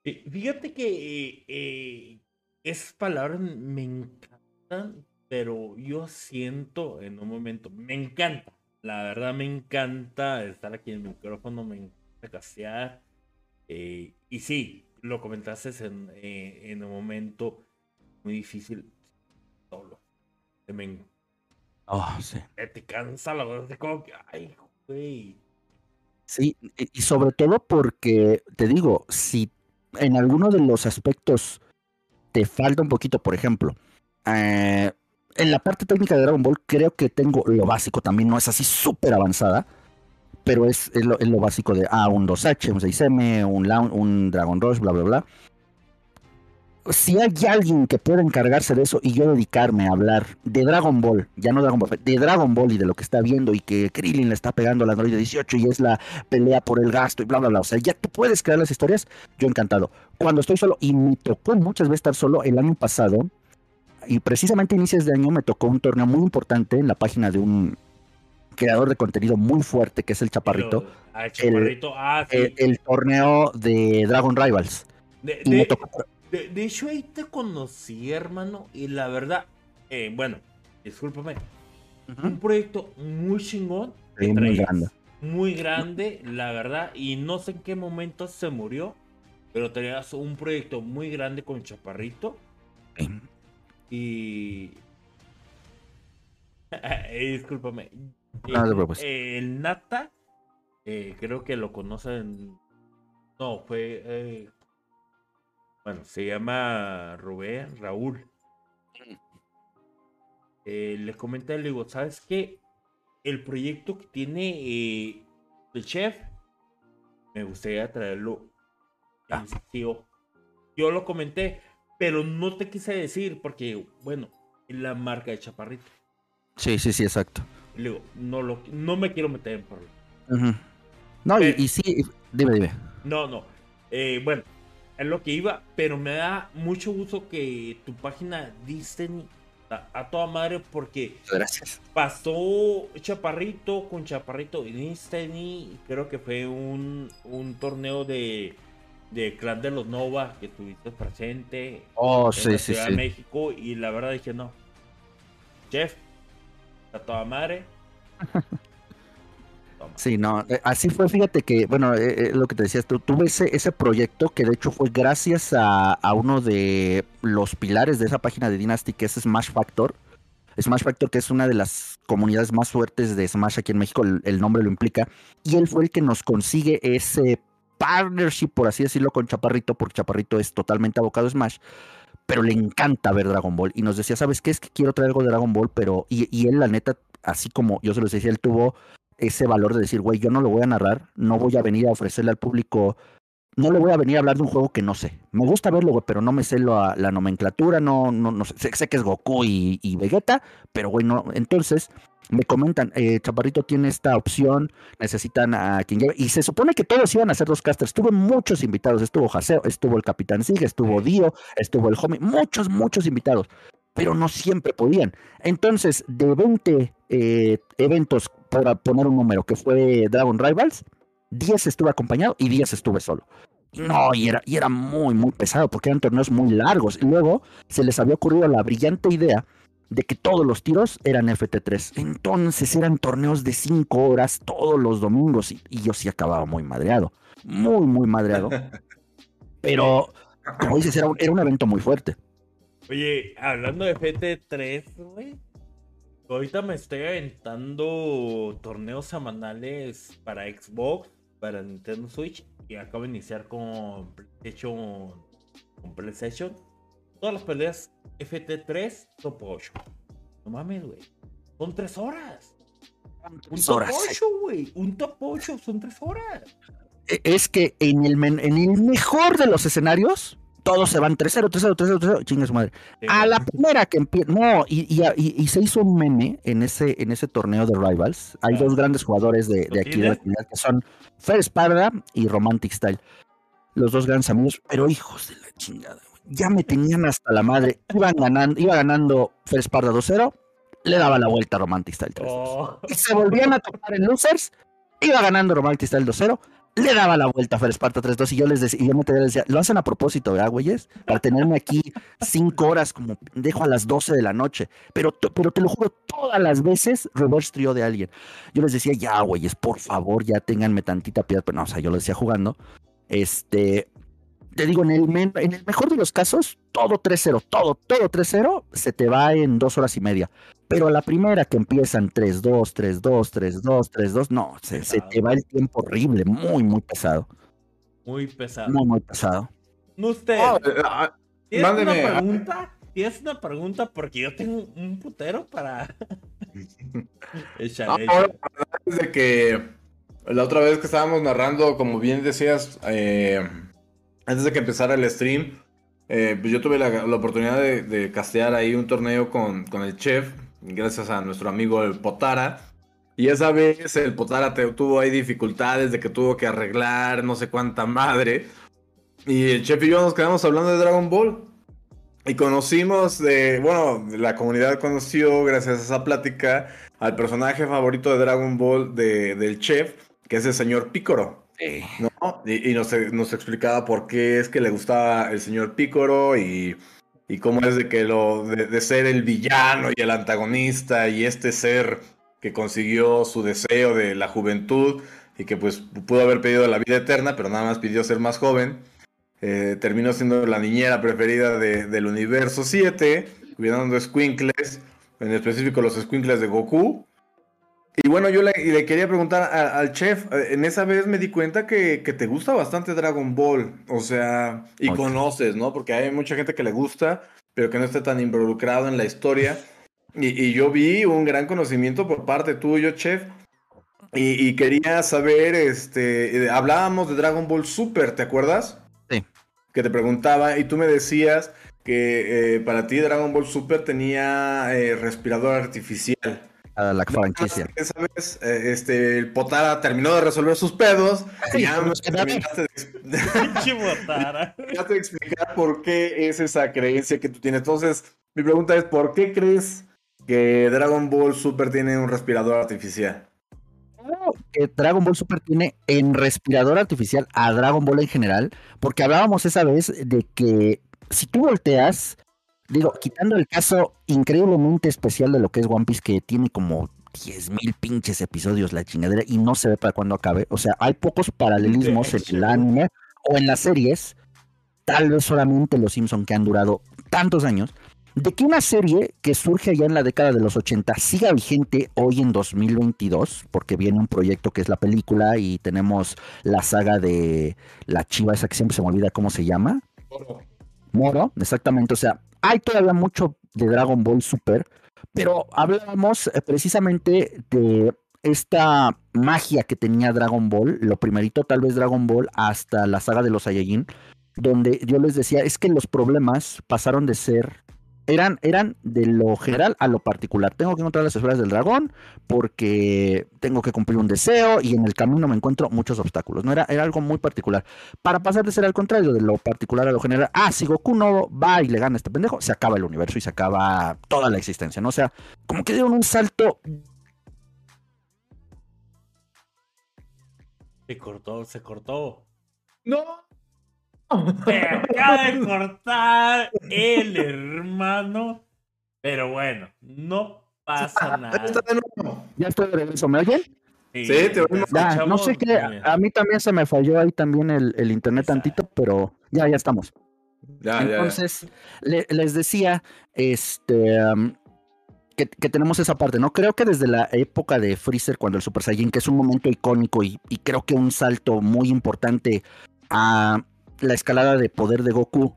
Fíjate que eh, eh, esas palabras me encantan, pero yo siento en un momento, me encanta, la verdad me encanta estar aquí en el micrófono, me encanta castear. Eh, y sí, lo comentaste en, en un momento muy difícil solo. Me, oh, sí. Te cansa la verdad, como que, ay, güey. Sí, y sobre todo porque, te digo, si en alguno de los aspectos te falta un poquito, por ejemplo, eh, en la parte técnica de Dragon Ball creo que tengo lo básico, también no es así súper avanzada, pero es, lo, básico de ah, un 2H, un 6M, un, un Dragon Rush, bla, bla, bla si hay alguien que pueda encargarse de eso y yo dedicarme a hablar de Dragon Ball, ya no Dragon Ball, de Dragon Ball y de lo que está viendo y que Krillin le está pegando la Android 18 y es la pelea por el gasto y bla, bla, bla. O sea, ya tú puedes crear las historias, yo encantado. Cuando estoy solo, y me tocó muchas veces estar solo el año pasado, y precisamente a inicios de año me tocó un torneo muy importante en la página de un creador de contenido muy fuerte que es el Chaparrito. Ah, Chaparrito. Ah, el, torneo de Dragon Rivals. de, hecho, ahí te conocí, hermano, y la verdad, eh, bueno, discúlpame, un proyecto muy chingón. muy grande. Muy grande, la verdad, y no sé en qué momento se murió, pero tenías un proyecto muy grande con Chaparrito. Y. eh, discúlpame. el Nata, eh, creo que lo conocen. No, fue. Eh, bueno, se llama Rubén Raúl. Eh, le comenté, le digo, ¿sabes qué? El proyecto que tiene el chef, me gustaría traerlo. Ah. Yo lo comenté, pero no te quise decir porque, bueno, es la marca de Chaparrito. Sí, sí, sí, exacto. No, lo, no me quiero meter en problemas. No, y, sí, dime, dime. No, no. Eh, bueno, es lo que iba, pero me da mucho gusto que tu página Disney a, toda madre porque Gracias. pasó Chaparrito con Chaparrito y Disney, creo que fue un, un torneo de, de Clan de los Nova que tuviste presente oh, en sí, Ciudad de México y la verdad dije no, Jeff, a toda madre. Sí, no, eh, así fue, fíjate que, bueno, eh, eh, lo que te decías, tú, tuve ese, ese proyecto que de hecho fue gracias a, uno de los pilares de esa página de Dynasty, que es Smash Factor. Smash Factor, que es una de las comunidades más fuertes de Smash aquí en México, el, nombre lo implica, y él fue el que nos consigue ese partnership, por así decirlo, con Chaparrito, porque Chaparrito es totalmente abocado a Smash, pero le encanta ver Dragon Ball, y nos decía, ¿sabes qué? Es que quiero traer algo de Dragon Ball, pero, y, y él, la neta, así como yo se lo decía, él tuvo ese valor de decir, güey, yo no lo voy a narrar, no voy a venir a ofrecerle al público, no le voy a venir a hablar de un juego que no sé. Me gusta verlo, güey, pero no me sé la, la nomenclatura, no, no, no sé, sé, que es Goku y, Vegeta, pero güey, no. Entonces, me comentan, eh, Chaparrito tiene esta opción, necesitan a quien lleve, y se supone que todos iban a ser dos casters. Tuve muchos invitados, estuvo Jaseo, estuvo el Capitán Sig, estuvo Dio, estuvo el Homie, muchos, muchos invitados pero no siempre podían. Entonces, de 20 eh, eventos, para poner un número, que fue Dragon Rivals, 10 estuve acompañado y 10 estuve solo. No, y era, y era muy, muy pesado porque eran torneos muy largos. Y luego se les había ocurrido la brillante idea de que todos los tiros eran FT3. Entonces eran torneos de 5 horas todos los domingos y, y, yo sí acababa muy madreado. Muy, muy madreado. Pero, como dices, era era un evento muy fuerte. Oye, hablando de FT3, güey. Ahorita me estoy aventando torneos semanales para Xbox, para Nintendo Switch. Y acabo de iniciar con PlayStation. Con PlayStation. Todas las peleas FT3 top 8. No mames, güey. Son 3 horas. Un top 8, güey. Un top 8 son 3 horas. E, es que en el, en el mejor de los escenarios todos se van 3-0, 3-0, 3-0, 3-0, chinga su madre. A la primera que empieza, no, y, y, y, y, se hizo un meme en ese, en ese torneo de Rivals. Hay dos grandes jugadores de, de aquí de la comunidad que son Fer Esparda y Romantic Style. Los dos grandes amigos, pero hijos de la chingada, ya me tenían hasta la madre. Iban ganando, iba ganando Fer Esparda 2-0, le daba la vuelta a Romantic Style 3 oh. Y se volvían a tocar en Losers, iba ganando Romantic Style 2-0, le daba la vuelta a Fer Esparta 3-2 y yo les decía, y yo me decía, lo hacen a propósito, ¿verdad, güeyes? Para tenerme aquí cinco horas, como dejo a las 12 de la noche. Pero, pero te lo juro, todas las veces reverse trio de alguien. Yo les decía, ya, güeyes, por favor, ya ténganme tantita piedad. Pero no, o sea, yo lo decía jugando. Este, te digo, en el, en el mejor de los casos, todo 3-0, todo, todo 3-0, se te va en dos horas y media. Pero a la primera que empiezan 3-2, 3-2, 3-2, 3-2, no, se, se, te va el tiempo horrible, muy, muy pesado. Muy pesado. Muy, muy pesado. No usted. Oh, uh, ¿Tienes una pregunta? ¿Tienes una pregunta? Porque yo tengo un putero para. Échale, desde que la otra vez que estábamos narrando, como bien decías, eh, antes de que empezara el stream, eh, pues yo tuve la, la oportunidad de, de, castear ahí un torneo con, con, el chef, gracias a nuestro amigo el Potara. Y esa vez el Potara te, tuvo ahí dificultades de que tuvo que arreglar no sé cuánta madre. Y el chef y yo nos quedamos hablando de Dragon Ball. Y conocimos de, bueno, la comunidad conoció gracias a esa plática al personaje favorito de Dragon Ball de, del chef, que es el señor Picoro. Y, nos, explicaba por qué es que le gustaba el señor Pícoro y, y cómo es de que lo de, ser el villano y el antagonista y este ser que consiguió su deseo de la juventud y que pues pudo haber pedido la vida eterna, pero nada más pidió ser más joven. Eh, terminó siendo la niñera preferida del universo 7, cuidando squinkles, en específico los squinkles de Goku. Y bueno, yo le, quería preguntar al chef, eh, en esa vez me di cuenta que, te gusta bastante Dragon Ball, o sea, y conoces, ¿no? Porque hay mucha gente que le gusta, pero que no está tan involucrado en la historia. Y, yo vi un gran conocimiento por parte tuyo, chef. Y, quería saber, este, eh, hablábamos de Dragon Ball Super, ¿te acuerdas? Sí. Que te preguntaba y tú me decías que eh, para ti Dragon Ball Super tenía respirador artificial la franquicia. Esa vez, eh, este, el Potara terminó de resolver sus pedos. y ya me terminaste de, explicar por qué es esa creencia que tú tienes. Entonces, mi pregunta es: ¿por qué crees que Dragon Ball Super tiene un respirador artificial? Que Dragon Ball Super tiene en respirador artificial a Dragon Ball en general, porque hablábamos esa vez de que si tú volteas Digo, quitando el caso increíblemente especial de lo que es One Piece, que tiene como 10.000 pinches episodios la chingadera y no se ve para cuándo acabe. O sea, hay pocos paralelismos en el anime o en las series, tal vez solamente los Simpson que han durado tantos años, de que una serie que surge allá en la década de los 80 siga vigente hoy en 2022, porque viene un proyecto que es la película y tenemos la saga de la chiva esa que siempre se me olvida cómo se llama. Moro. Moro, exactamente. O sea, hay todavía mucho de Dragon Ball Super, pero hablábamos eh, precisamente de esta magia que tenía Dragon Ball, lo primerito tal vez Dragon Ball hasta la saga de los Saiyajin, donde yo les decía, es que los problemas pasaron de ser eran, eran de lo general a lo particular. Tengo que encontrar las esferas del dragón porque tengo que cumplir un deseo y en el camino me encuentro muchos obstáculos. No era, era algo muy particular. Para pasar de ser al contrario, de lo particular a lo general, ah, si Goku no va y le gana a este pendejo, se acaba el universo y se acaba toda la existencia, ¿no? O sea, como que dieron un salto. Se cortó, se cortó. No, se acaba de cortar el hermano. Pero bueno, no pasa nada. Ya estoy de regreso, ¿me oyen? Sí, te oímos. no sé qué, a mí también se me falló ahí también el, el internet tantito, pero ya, ya estamos. Ya, Entonces, ya, les decía, este, que, que, tenemos esa parte, ¿no? Creo que desde la época de Freezer, cuando el Super Saiyan, que es un momento icónico y, y creo que un salto muy importante a la escalada de poder de Goku,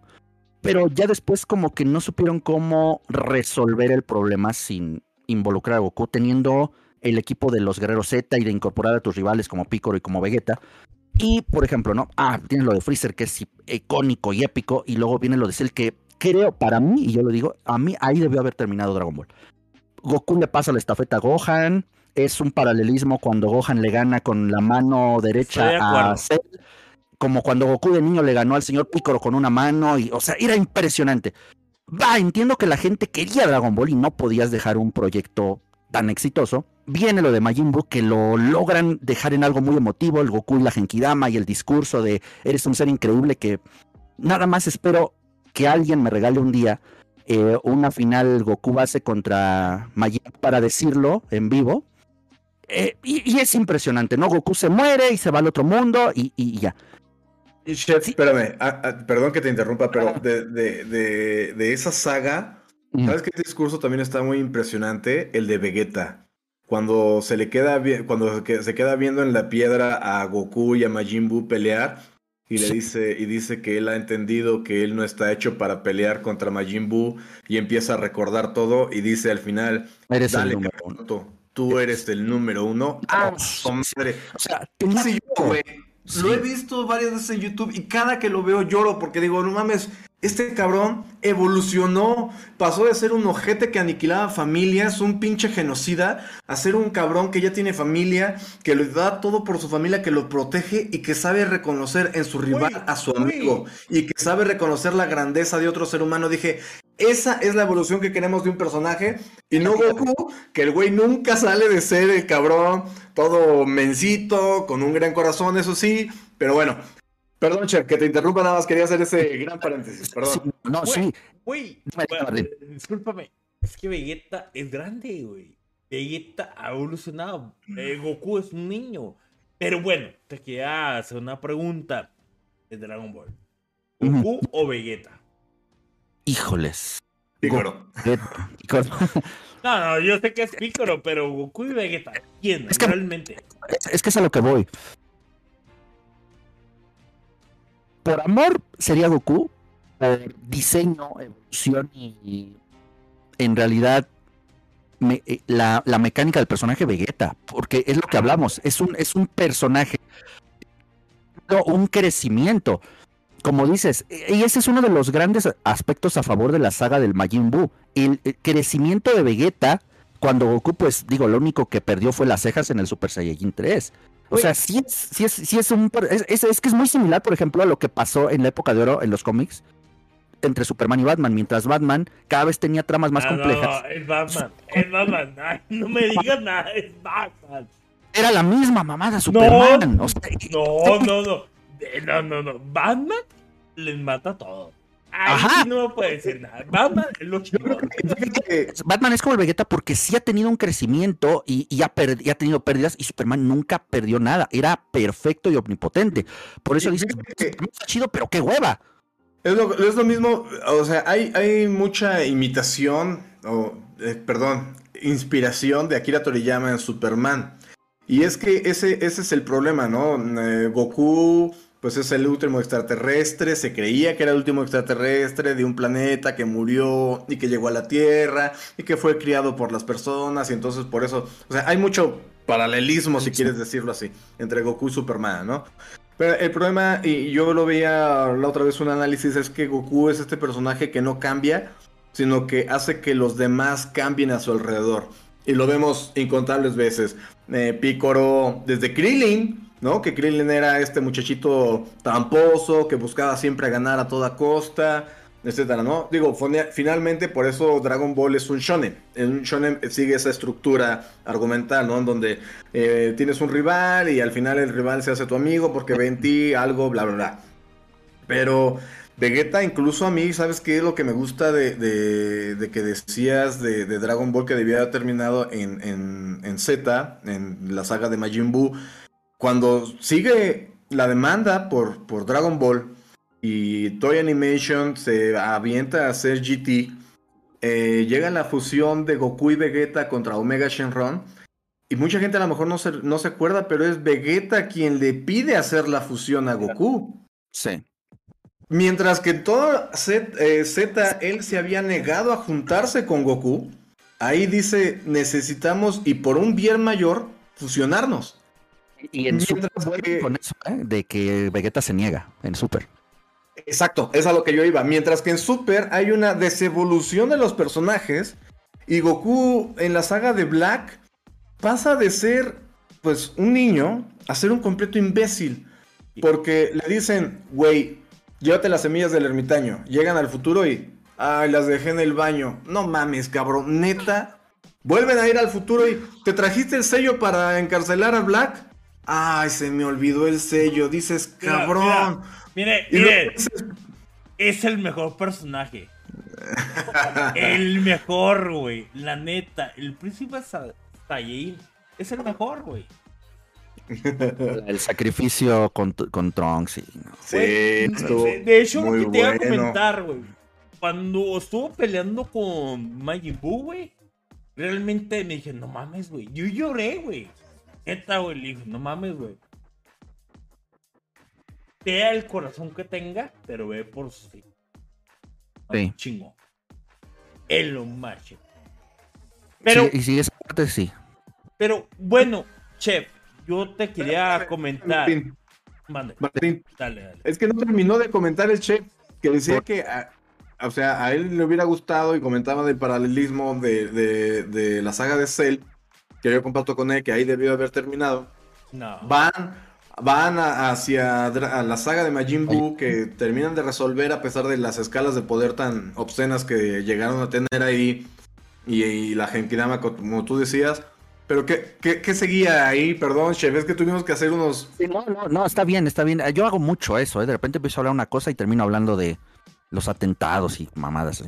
pero ya después como que no supieron cómo resolver el problema sin involucrar a Goku, teniendo el equipo de los guerreros Z y de incorporar a tus rivales como Piccolo y como Vegeta. Y, por ejemplo, ¿no? Ah, tienes lo de Freezer, que es icónico y épico, y luego viene lo de Cell, que creo, para mí, y yo lo digo, a mí ahí debió haber terminado Dragon Ball. Goku le pasa la estafeta a Gohan, es un paralelismo cuando Gohan le gana con la mano derecha a Cell, como cuando Goku de niño le ganó al señor Piccolo con una mano, y, o sea, era impresionante. Va, entiendo que la gente quería Dragon Ball y no podías dejar un proyecto tan exitoso. Viene lo de Majin Buu que lo logran dejar en algo muy emotivo, el Goku y la Genkidama y el discurso de eres un ser increíble que nada más espero que alguien me regale un día eh, una final Goku base contra Majin para decirlo en vivo. Eh, y, es impresionante, ¿no? Goku se muere y se va al otro mundo y, ya. Chef, espérame, ah, ah, perdón que te interrumpa, pero de, de, esa saga, ¿sabes qué discurso también está muy impresionante? El de Vegeta. Cuando se le queda, cuando se queda viendo en la piedra a Goku y a Majin Buu pelear y le dice, y dice que él ha entendido que él no está hecho para pelear contra Majin Buu y empieza a recordar todo y dice al final, eres el número uno. tú eres el número uno. Ah, madre. O sea, Lo he visto varias veces en YouTube y cada que lo veo lloro porque digo, no mames, este cabrón evolucionó, pasó de ser un ojete que aniquilaba familias, un pinche genocida, a ser un cabrón que ya tiene familia, que le da todo por su familia, que lo protege y que sabe reconocer en su rival a su amigo y que sabe reconocer la grandeza de otro ser humano. Dije, esa es la evolución que queremos de un personaje. Y no Goku, que el güey nunca sale de ser el cabrón todo mencito, con un gran corazón, eso sí, pero bueno, Perdón, Chef, que te interrumpa nada más, quería hacer ese gran paréntesis, perdón. no, sí. Güey, discúlpame, es que Vegeta es grande, güey. Vegeta ha evolucionado. Eh, Goku es un niño. Pero bueno, te queda hacer una pregunta de Dragon Ball. ¿Goku o Vegeta? Híjoles. Pícoro. no, no, yo sé que es Pícoro, pero Goku y Vegeta, ¿quién? Es que, realmente. Es que es a lo que voy por amor sería Goku, por diseño, evolución y, en realidad eh, la, mecánica del personaje Vegeta, porque es lo que hablamos, es un, es un personaje, un crecimiento. Como dices, y ese es uno de los grandes aspectos a favor de la saga del Majin Buu, el, crecimiento de Vegeta, cuando Goku, pues digo, lo único que perdió fue las cejas en el Super Saiyajin 3. O sea, sí es, sí es, sí es un... Es, es, que es muy similar, por ejemplo, a lo que pasó en la época de oro en los cómics entre Superman y Batman, mientras Batman cada vez tenía tramas más ah, complejas. No, es Batman, es Batman, no me digas nada, es Batman. Era la misma mamada, Superman. No, no, no, no, no, no, no, Batman les mata a todos. Ajá. no puede decir nada. Batman es lo Batman es como el Vegeta porque sí ha tenido un crecimiento y, ha, ha, tenido pérdidas y Superman nunca perdió nada. Era perfecto y omnipotente. Por eso dices, está chido, pero qué hueva. Es lo, es lo, mismo, o sea, hay, hay mucha imitación, o eh, perdón, inspiración de Akira Toriyama en Superman. Y es que ese, ese es el problema, ¿no? Eh, Goku pues es el último extraterrestre, se creía que era el último extraterrestre de un planeta que murió y que llegó a la Tierra y que fue criado por las personas y entonces por eso, o sea, hay mucho paralelismo, si quieres decirlo así, entre Goku y Superman, ¿no? Pero el problema, y yo lo veía la otra vez un análisis, es que Goku es este personaje que no cambia, sino que hace que los demás cambien a su alrededor. Y lo vemos incontables veces. Eh, Picoro, desde Krillin, ¿no? Que Krillin era este muchachito tramposo, que buscaba siempre ganar a toda costa, etcétera, ¿no? Digo, finalmente por eso Dragon Ball es un shonen. Un shonen sigue esa estructura argumental, ¿no? En donde eh, tienes un rival y al final el rival se hace tu amigo porque ve en ti algo, bla, bla, bla. Pero Vegeta, incluso a mí, ¿sabes qué es lo que me gusta de, de, que decías de, Dragon Ball que debía haber terminado en, en, en Z, en la saga de Majin Buu? Cuando sigue la demanda por, por Dragon Ball y Toy Animation se avienta a hacer GT, eh, llega la fusión de Goku y Vegeta contra Omega Shenron. Y mucha gente a lo mejor no se, no se acuerda, pero es Vegeta quien le pide hacer la fusión a Goku. Sí. Mientras que todo Z, eh, Z, él se había negado a juntarse con Goku, ahí dice, necesitamos, y por un bien mayor, fusionarnos. Y en Super con eso, ¿eh? de que Vegeta se niega en Super. Exacto, es a lo que yo iba. Mientras que en Super hay una desevolución de los personajes y Goku en la saga de Black pasa de ser pues un niño a ser un completo imbécil. Porque le dicen, güey, llévate las semillas del ermitaño. Llegan al futuro y, ay, las dejé en el baño. No mames, cabrón, neta. Vuelven a ir al futuro y, ¿te trajiste el sello para encarcelar a Black? Ay, se me olvidó el sello. Dices, cabrón. Mire, mire. Es el mejor personaje. el mejor, güey. La neta. El príncipe Saiyajin es el mejor, güey. El sacrificio con, con Trunks, sí. Sí, de hecho, lo que te iba a comentar, güey. Cuando estuvo peleando con Majin Buu, güey. Realmente me dije, no mames, güey. Yo lloré, güey. Neta, güey. Le dije, no mames, güey. Sea el corazón que tenga, pero ve por sí. Sí. Chingo. El lo macho. Pero, sí, y si es parte, sí. Pero bueno, chef, yo te quería comentar. Martín. Dale, dale. Es que no terminó de comentar el chef que decía que, o sea, a él le hubiera gustado y comentaba del paralelismo de, de, la saga de Cell, que yo comparto con él, que ahí debió haber terminado. No. Van, van hacia la saga de Majin Buu, que terminan de resolver a pesar de las escalas de poder tan obscenas que llegaron a tener ahí. Y, y la Genkidama, como tú decías pero ¿qué, qué, seguía ahí? Perdón, chef, es que tuvimos que hacer unos... no, no, no, está bien, está bien. Yo hago mucho eso, ¿eh? De repente empiezo a hablar una cosa y termino hablando de los atentados y mamadas.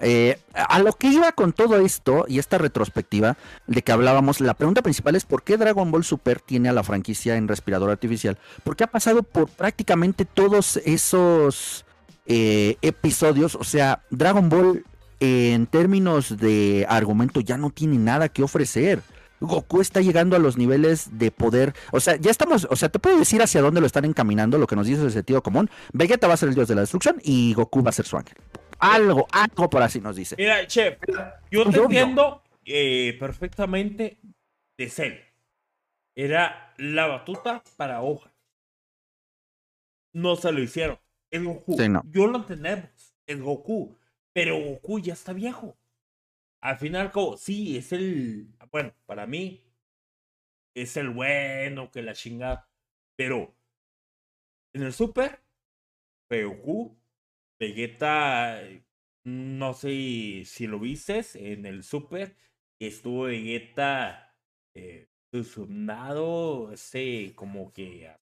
Eh, a lo que iba con todo esto y esta retrospectiva de que hablábamos, la pregunta principal es ¿por qué Dragon Ball Super tiene a la franquicia en respirador artificial? Porque ha pasado por prácticamente todos esos eh, episodios. O sea, Dragon Ball en términos de argumento ya no tiene nada que ofrecer. Goku está llegando a los niveles de poder. O sea, ya estamos, o sea, te puedo decir hacia dónde lo están encaminando, lo que nos dice el sentido común. Vegeta va a ser el dios de la destrucción y Goku va a ser su ángel. Algo, algo por así nos dice. Mira, chef, yo te entiendo eh, perfectamente de Cell. Era la batuta para hoja. No se lo hicieron. Es Goku. Yo lo entendemos. Es Goku. Pero Goku ya está viejo al final, como, sí, es el, bueno, para mí, es el bueno que la chingada, pero en el Super, Goku, Vegeta, no sé si lo viste en el Super, estuvo Vegeta eh, susurrado, ese como que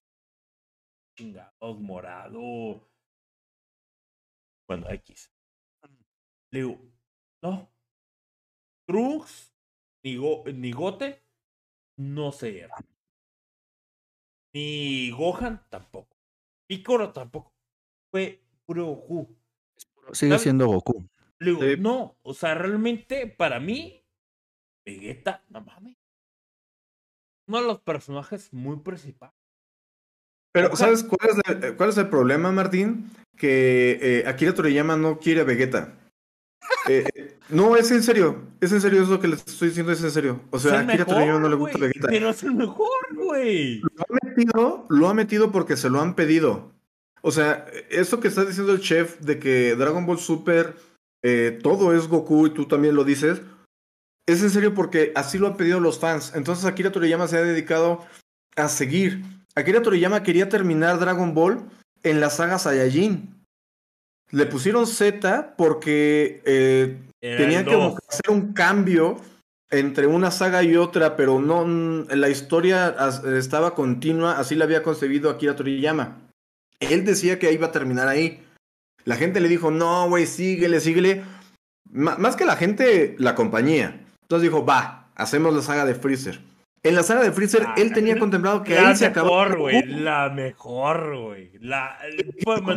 chingados morado. Bueno, X. Le digo, no, Trunks, ni, Gote, no se llevan. Ni Gohan tampoco. Piccolo tampoco. Fue puro Goku. Sigue siendo Goku. no, o sea, realmente para mí, Vegeta, no mames. Uno de los personajes muy principales. Pero, ¿sabes cuál es, el, cuál es el problema, Martín? Que eh, Akira Toriyama no quiere a Vegeta. Eh, no, es en serio. Es en serio, es lo que les estoy diciendo, es en serio. O sea, a Akira Toriyama no le gusta Vegeta. Pero es el mejor, güey. Lo ha metido, lo ha metido porque se lo han pedido. O sea, eso que está diciendo el chef de que Dragon Ball Super eh, todo es Goku y tú también lo dices, es en serio porque así lo han pedido los fans. Entonces Akira Toriyama se ha dedicado a seguir. Akira Toriyama quería terminar Dragon Ball en la saga Saiyajin. Le pusieron Z porque eh, tenían que hacer un cambio entre una saga y otra, pero no la historia estaba continua, así la había concebido Akira Toriyama. Él decía que iba a terminar ahí. La gente le dijo, no, güey, síguele, síguele. más que la gente, la compañía. Entonces dijo, va, hacemos la saga de Freezer. En la saga de Freezer, ah, él tenía contemplado que ahí se acabó. la mejor, güey. La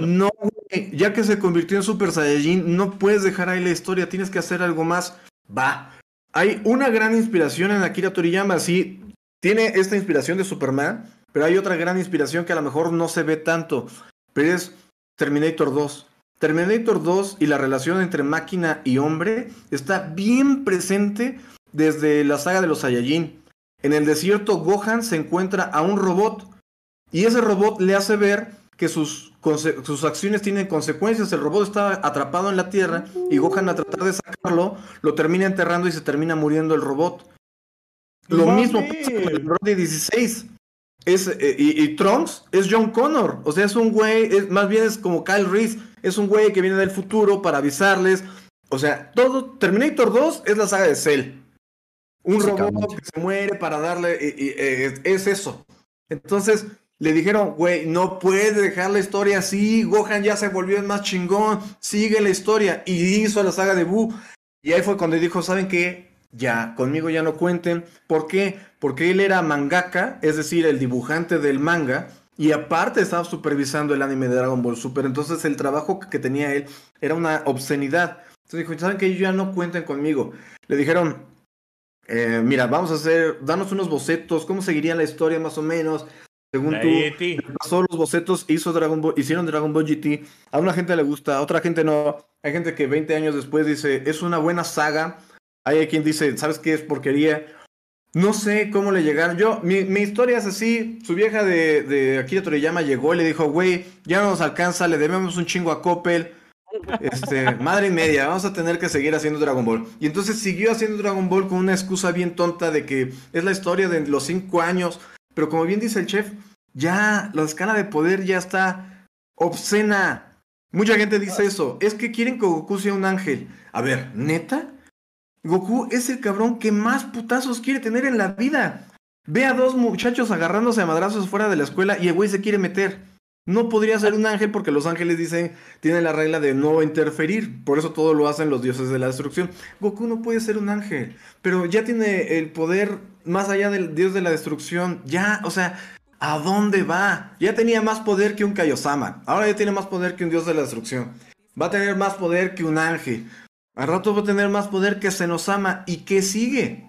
No, güey. Ya que se convirtió en Super Saiyajin, no puedes dejar ahí la historia. Tienes que hacer algo más. Va. Hay una gran inspiración en Akira Toriyama. Sí, tiene esta inspiración de Superman, pero hay otra gran inspiración que a lo mejor no se ve tanto. Pero es Terminator 2. Terminator 2 y la relación entre máquina y hombre está bien presente desde la saga de los Saiyajin. En el desierto, Gohan se encuentra a un robot y ese robot le hace ver que sus, sus acciones tienen consecuencias. El robot está atrapado en la Tierra y Gohan a tratar de sacarlo, lo termina enterrando y se termina muriendo el robot. Lo mismo pasa con el Brody 16. Es, eh, y, Trunks es John Connor. O sea, es un güey, es, más bien es como Kyle Reese. Es un güey que viene del futuro para avisarles. O sea, todo. Terminator 2 es la saga de Cell. Un robot que se muere para darle. Eh, es eso. Entonces, le dijeron, güey, no puedes dejar la historia así. Gohan ya se volvió el más chingón. Sigue la historia. Y hizo la saga de Buu. Y ahí fue cuando dijo, ¿saben qué? Ya, conmigo ya no cuenten. ¿Por qué? Porque él era mangaka, es decir, el dibujante del manga. Y aparte estaba supervisando el anime de Dragon Ball Super. Entonces el trabajo que tenía él era una obscenidad. Entonces dijo, ¿saben qué? Ya no cuenten conmigo. Le dijeron, eh, mira, vamos a hacer, danos unos bocetos, cómo seguiría la historia más o menos. Según tú, pasó los bocetos, hizo Dragon Ball, hicieron Dragon Ball GT. A una gente le gusta, a otra gente no. Hay gente que 20 años después dice, es una buena saga. Hay quien dice, ¿sabes qué es porquería? No sé cómo le llegaron. Yo, mi, historia es así. Su vieja de, de Akira Toriyama llegó y le dijo, güey, ya no nos alcanza, le debemos un chingo a Coppel. Este, madre y media, vamos a tener que seguir haciendo Dragon Ball. Y entonces siguió haciendo Dragon Ball con una excusa bien tonta de que es la historia de los cinco años pero como bien dice el chef, ya la escala de poder ya está obscena. Mucha gente dice eso. Es que quieren que Goku sea un ángel. A ver, ¿neta? Goku es el cabrón que más putazos quiere tener en la vida. Ve a dos muchachos agarrándose a madrazos fuera de la escuela y el güey se quiere meter. No podría ser un ángel porque los ángeles dicen, tienen la regla de no interferir. Por eso todo lo hacen los dioses de la destrucción. Goku no puede ser un ángel, pero ya tiene el poder más allá del dios de la destrucción. Ya, o sea, ¿a dónde va? Ya tenía más poder que un Kaiosama. Ahora ya tiene más poder que un dios de la destrucción. Va a tener más poder que un ángel. Al rato va a tener más poder que Senosama. ¿Y qué sigue?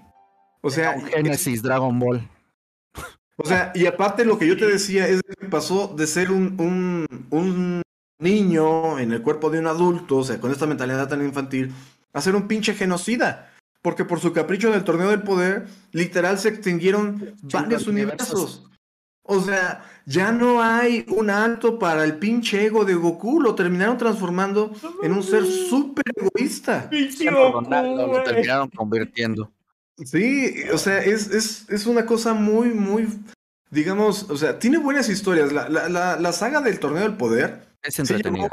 O sea, Genesis, Dragon Ball. O sea, y aparte lo que yo te decía es que pasó de ser un, un, un, niño en el cuerpo de un adulto, o sea, con esta mentalidad tan infantil, a ser un pinche genocida. Porque por su capricho del torneo del poder, literal se extinguieron varios universos. O sea, ya no hay un alto para el pinche ego de Goku. Lo terminaron transformando en un ser súper egoísta. lo terminaron convirtiendo. Sí, o sea, es, es, es, una cosa muy, muy, digamos, o sea, tiene buenas historias. La, la, la, saga del Torneo del Poder es entretenida.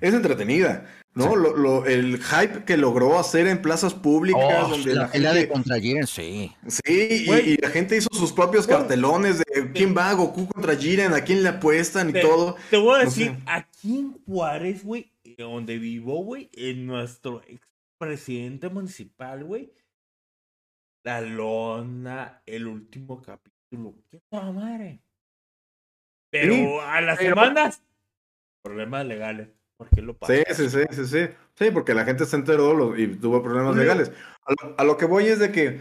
es entretenida, ¿no? Lo, lo, el hype que logró hacer en plazas públicas. Oh, donde la, gente... de contra Jiren, sí. Sí, y, la gente hizo sus propios cartelones de quién va Goku contra Jiren, a quién le apuestan y todo. Te voy a decir, aquí en Juárez, güey, donde vivo, güey, en nuestro expresidente municipal, güey la lona, el último capítulo. ¿Qué tal, madre? Pero a las semanas, problemas legales. ¿Por qué lo pasa? Sí, sí, sí, sí, sí. Sí, porque la gente se enteró y tuvo problemas legales. A lo, que voy es de que,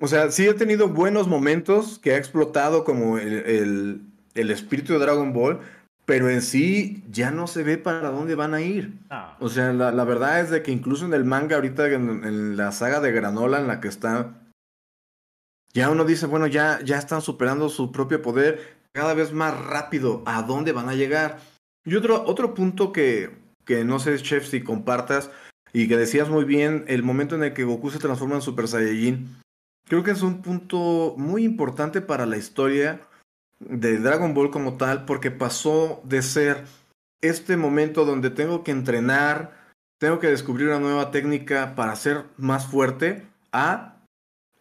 o sea, sí he tenido buenos momentos que ha explotado como el, el, espíritu de Dragon Ball, pero en sí ya no se ve para dónde van a ir. Ah. O sea, la, la, verdad es de que incluso en el manga ahorita, en, en, la saga de Granola en la que está ya uno dice, bueno, ya, ya están superando su propio poder cada vez más rápido. ¿A dónde van a llegar? Y otro, otro punto que, que no sé, Chef, si compartas y que decías muy bien, el momento en el que Goku se transforma en Super Saiyajin, creo que es un punto muy importante para la historia de Dragon Ball como tal, porque pasó de ser este momento donde tengo que entrenar, tengo que descubrir una nueva técnica para ser más fuerte, a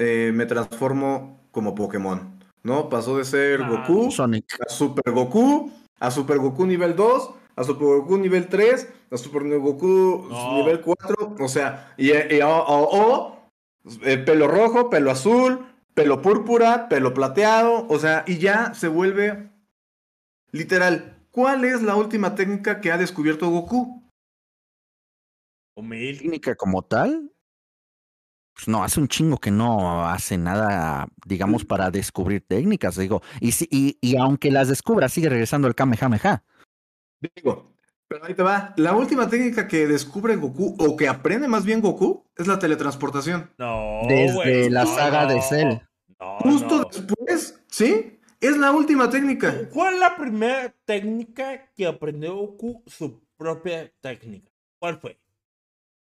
eh, me transformo como Pokémon. ¿No? Pasó de ser ah, Goku a Super Goku, a Super Goku nivel 2, a Super Goku nivel 3, a Super Goku nivel 4, o sea, y, o, eh, pelo rojo, pelo azul, pelo púrpura, pelo plateado, o sea, y ya se vuelve literal. ¿Cuál es la última técnica que ha descubierto Goku? ¿Técnica como tal? Pues no, hace un chingo que no hace nada, digamos, para descubrir técnicas, digo. Y, y, y aunque las descubra, sigue regresando el Kamehameha. Digo, pero ahí te va. La última técnica que descubre Goku, o que aprende más bien Goku, es la teletransportación. No. Desde la saga de Cell. Justo después, ¿sí? Es la última técnica. ¿Cuál es la primera técnica que aprendió Goku su propia técnica? ¿Cuál fue?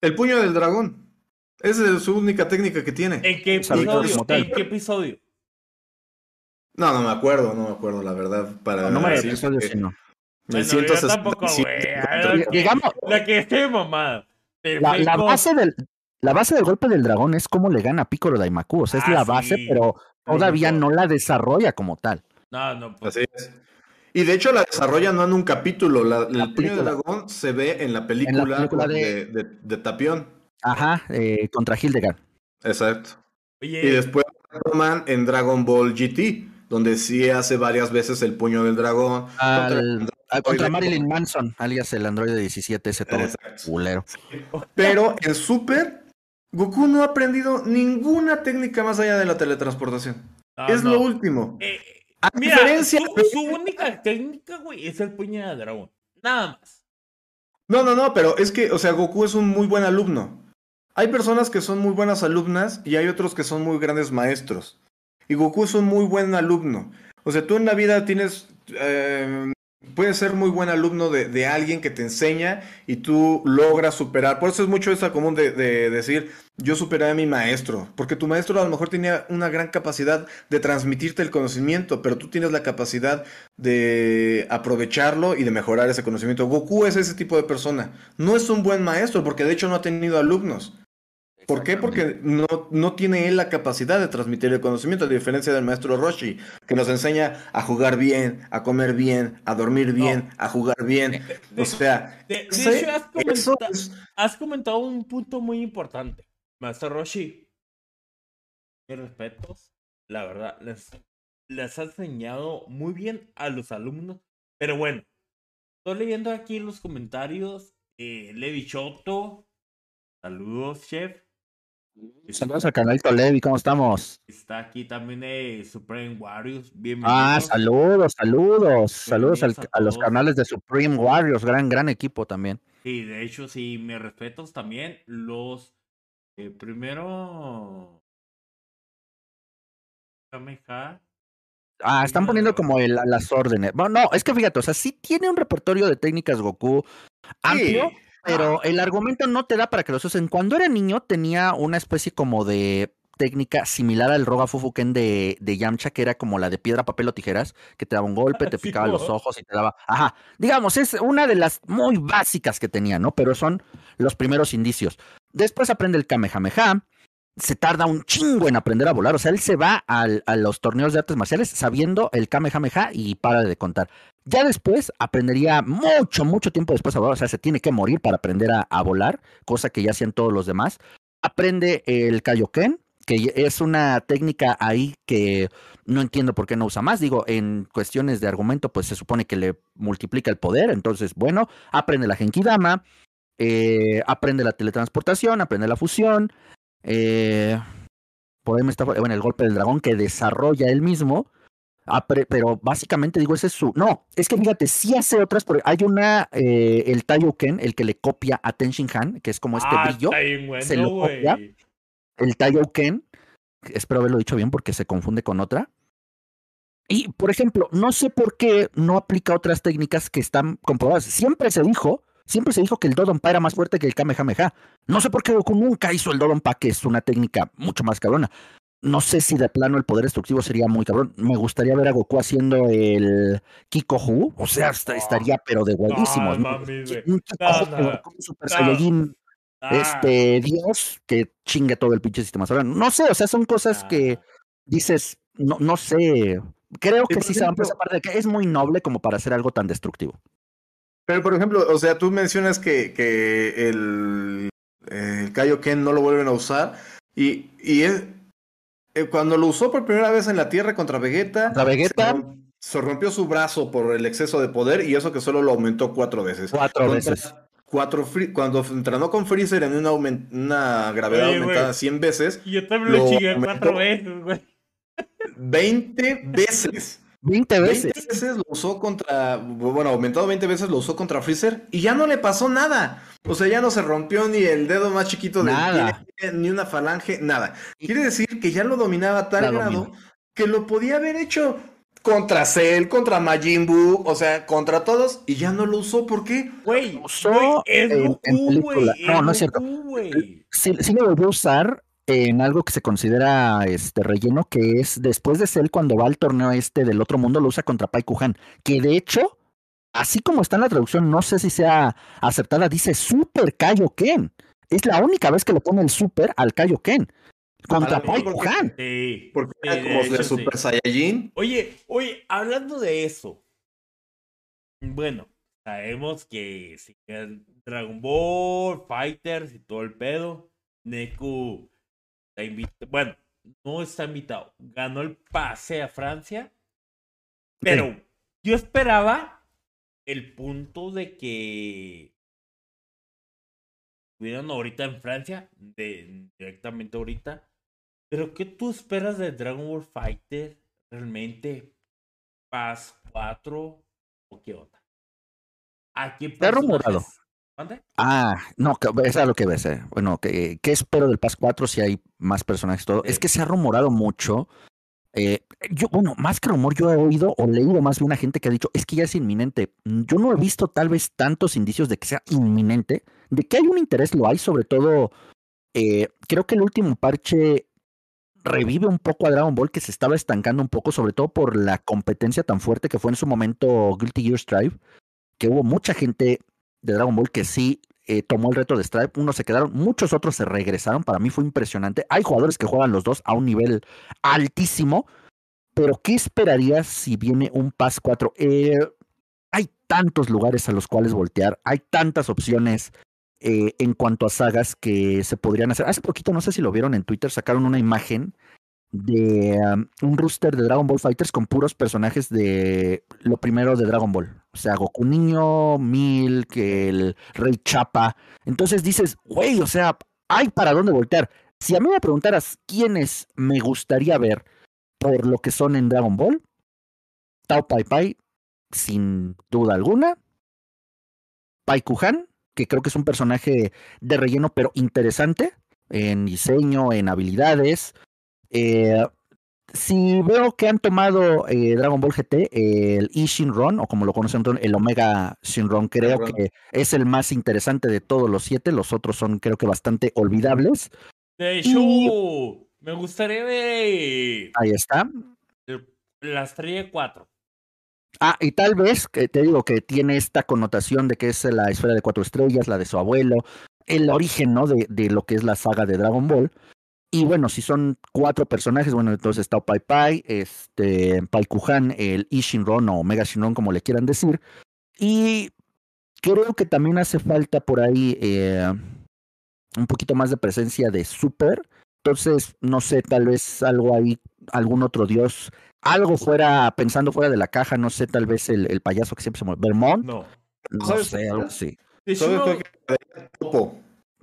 El puño del dragón. Esa es su única técnica que tiene. ¿En qué episodio? ¿En qué episodio? No, no me acuerdo, no me acuerdo, la verdad. Para no me episodio, sino. Me siento yo tampoco, güey. Digamos. La que esté mamada. La, la, base del, la base del golpe del dragón es cómo le gana a Piccolo Daimaku. O sea, es ah, la base, pero todavía no la desarrolla como tal. No, no. Pues. Así es. Y de hecho la desarrolla no en un capítulo. La, el puño del dragón se ve en la película, de... De, Tapión. Ajá, eh, contra Hildegard. Exacto. Y después toman en Dragon Ball GT, donde sí hace varias veces el puño del dragón. contra, Marilyn Manson, alias el androide 17, ese todo culero. Pero en Super, Goku no ha aprendido ninguna técnica más allá de la teletransportación. es lo último. Eh, Mira, su, única técnica, güey, es el puño de dragón. Nada más. No, no, no, pero es que, o sea, Goku es un muy buen alumno. Hay personas que son muy buenas alumnas y hay otros que son muy grandes maestros. Y Goku es un muy buen alumno. O sea, tú en la vida tienes eh, puedes ser muy buen alumno de, alguien que te enseña y tú logras superar. Por eso es mucho esa común de, decir, yo superé a mi maestro, porque tu maestro a lo mejor tenía una gran capacidad de transmitirte el conocimiento, pero tú tienes la capacidad de aprovecharlo y de mejorar ese conocimiento. Goku es ese tipo de persona. No es un buen maestro, porque de hecho no ha tenido alumnos. ¿Por qué? Porque no, no, tiene él la capacidad de transmitir el conocimiento, a diferencia del maestro Roshi, que nos enseña a jugar bien, a comer bien, a dormir bien, a jugar bien. o sea, de, hecho has, comentado, has comentado un punto muy importante, maestro Roshi. Mis respetos, la verdad, les, les ha enseñado muy bien a los alumnos, pero bueno, estoy leyendo aquí en los comentarios, eh, Levi Choto, saludos, chef. Saludos al canal Levi, ¿cómo estamos? Está aquí también eh, Supreme Warriors, bienvenido. Ah, saludos, saludos, saludos a, los canales de Supreme Warriors, gran, gran equipo también. Sí, de hecho, sí, me respetos también los, eh, primero, Ah, están poniendo como el, las órdenes. Bueno, no, es que fíjate, o sea, sí tiene un repertorio de técnicas Goku amplio, pero el argumento no te da para que lo usen. Cuando era niño tenía una especie como de técnica similar al Roga Fufuken de, de Yamcha, que era como la de piedra, papel o tijeras, que te daba un golpe, te picaba los ojos y te daba. Ajá. Digamos, es una de las muy básicas que tenía, ¿no? Pero son los primeros indicios. Después aprende el Kamehameha. Se tarda un chingo en aprender a volar. O sea, él se va a los torneos de artes marciales sabiendo el Kamehameha y para de contar. Ya después aprendería mucho, mucho tiempo después a volar, o sea, se tiene que morir para aprender a, volar, cosa que ya hacían todos los demás. Aprende el Kaioken, que es una técnica ahí que no entiendo por qué no usa más. Digo, en cuestiones de argumento, pues se supone que le multiplica el poder. Entonces, bueno, aprende la Genkidama, eh, aprende la teletransportación, aprende la fusión. Eh, por ahí me está, bueno, el golpe del dragón que desarrolla él mismo. Ah, pero básicamente digo, ese es su. No, es que fíjate, sí hace otras, porque hay una, eh, el Taiyuken, el que le copia a Tenshin Han, que es como este ah, brillo. se lo copia. El Taiyuken, espero haberlo dicho bien porque se confunde con otra. Y, por ejemplo, no sé por qué no aplica otras técnicas que están comprobadas. Siempre se dijo, siempre se dijo que el Dodonpa era más fuerte que el Kamehameha. No sé por qué Goku nunca hizo el Dodonpa, que es una técnica mucho más cabrona no sé si de plano el poder destructivo sería muy cabrón. Me gustaría ver a Goku haciendo el Kikohu. O sea, estaría pero de guayísimos. un Kikohu Super Saiyajin este Dios que chingue todo el pinche sistema solar. No sé, o sea, son cosas que dices, no, no sé. Creo que sí se van por esa parte de que es muy noble como para hacer algo tan destructivo. Pero, por ejemplo, o sea, tú mencionas que, que el, el Kaioken no lo vuelven a usar. Y, y es, eh, cuando lo usó por primera vez en la Tierra contra Vegeta, Vegeta se, rompió su brazo por el exceso de poder y eso que solo lo aumentó cuatro veces. Cuatro veces. Cuatro cuando entrenó con Freezer en una, una gravedad aumentada 100 veces. Yo también lo, chingué cuatro veces, güey. 20 veces. 20 veces. 20 veces lo usó contra, bueno, aumentado 20 veces lo usó contra Freezer y ya no le pasó nada. O sea, ya no se rompió ni el dedo más chiquito Nada. pie, ni una falange, nada. Quiere decir que ya lo dominaba a tal La grado domina. que lo podía haber hecho contra Cell, contra Majin Buu, o sea, contra todos y ya no lo usó. ¿Por qué? Güey, usó es en- en Goku, güey. película. No, no es cierto. Sí, sí lo volvió a usar en algo que se considera este relleno, que es después de Cell cuando va al torneo este del otro mundo, lo usa contra Pai Kuhan, que de hecho, así como está en la traducción, no sé si sea aceptada, dice Super Kaioken. Es la única vez que le pone el Super al Kaioken. Contra A lo Pai porque- Kuhan. Sí. Porque era como de, hecho, sí. Super Saiyajin. Oye, oye, hablando de eso. Bueno, sabemos que si Dragon Ball, Fighters y todo el pedo, Neku Bueno, no está invitado. Ganó el pase a Francia. Pero yo esperaba el punto de que estuvieran ahorita en Francia, de, directamente ahorita. Pero ¿qué tú esperas de Dragon Ball Fighter realmente? ¿Paz 4 o qué onda? ¿A qué Está rumorado. Ah, no, es a lo que ves. eh. Bueno, que, ¿qué espero del PAS 4 si hay más personajes? Todo. Es que se ha rumorado mucho. eh, yo, bueno, más que rumor, yo he oído o leído más bien a gente que ha dicho, es que ya es inminente. Yo no he visto tal vez tantos indicios de que sea inminente. De que hay un interés, lo hay, sobre todo, eh, creo que el último parche revive un poco a Dragon Ball que se estaba estancando un poco, sobre todo por la competencia tan fuerte que fue en su momento Guilty Gear Strive, que hubo mucha gente de Dragon Ball que sí eh, tomó el reto de Stripe. Unos se quedaron, muchos otros se regresaron. Para mí fue impresionante. Hay jugadores que juegan los dos a un nivel altísimo. Pero, ¿qué esperarías si viene un Pass 4? Eh, hay tantos lugares a los cuales voltear. Hay tantas opciones eh, en cuanto a sagas que se podrían hacer. Hace poquito, no sé si lo vieron en Twitter, sacaron una imagen de um, un rooster de Dragon Ball Fighters con puros personajes de lo primero de Dragon Ball. O sea, Goku Niño, Milk, el Rey Chapa. Entonces dices, güey, o sea, hay para dónde voltear. Si a mí me preguntaras quiénes me gustaría ver por lo que son en Dragon Ball, Tao Pai Pai, sin duda alguna. Pai Kuhan, que creo que es un personaje de relleno, pero interesante en diseño, en habilidades. Eh, si veo que han tomado eh, Dragon Ball GT, el I Shinron, o como lo conocen, el Omega Shinron, creo que es el más interesante de todos los siete. Los otros son, creo que, bastante olvidables. De hecho, me gustaría ver Ahí está. la estrella 4. Ah, y tal vez, que te digo que tiene esta connotación de que es la esfera de cuatro estrellas, la de su abuelo, el origen, ¿no? De, de lo que es la saga de Dragon Ball. Y bueno, si son cuatro personajes, bueno, entonces está Pai Pai, este, Pai Kuhan, el I Shinron o Omega Shinron, como le quieran decir. Y creo que también hace falta por ahí eh, un poquito más de presencia de Super. Entonces, no sé, tal vez algo ahí, algún otro dios, algo fuera, pensando fuera de la caja, no sé, tal vez el, el payaso que siempre se mueve, Vermont, No. no ¿Sabes sé, algo así.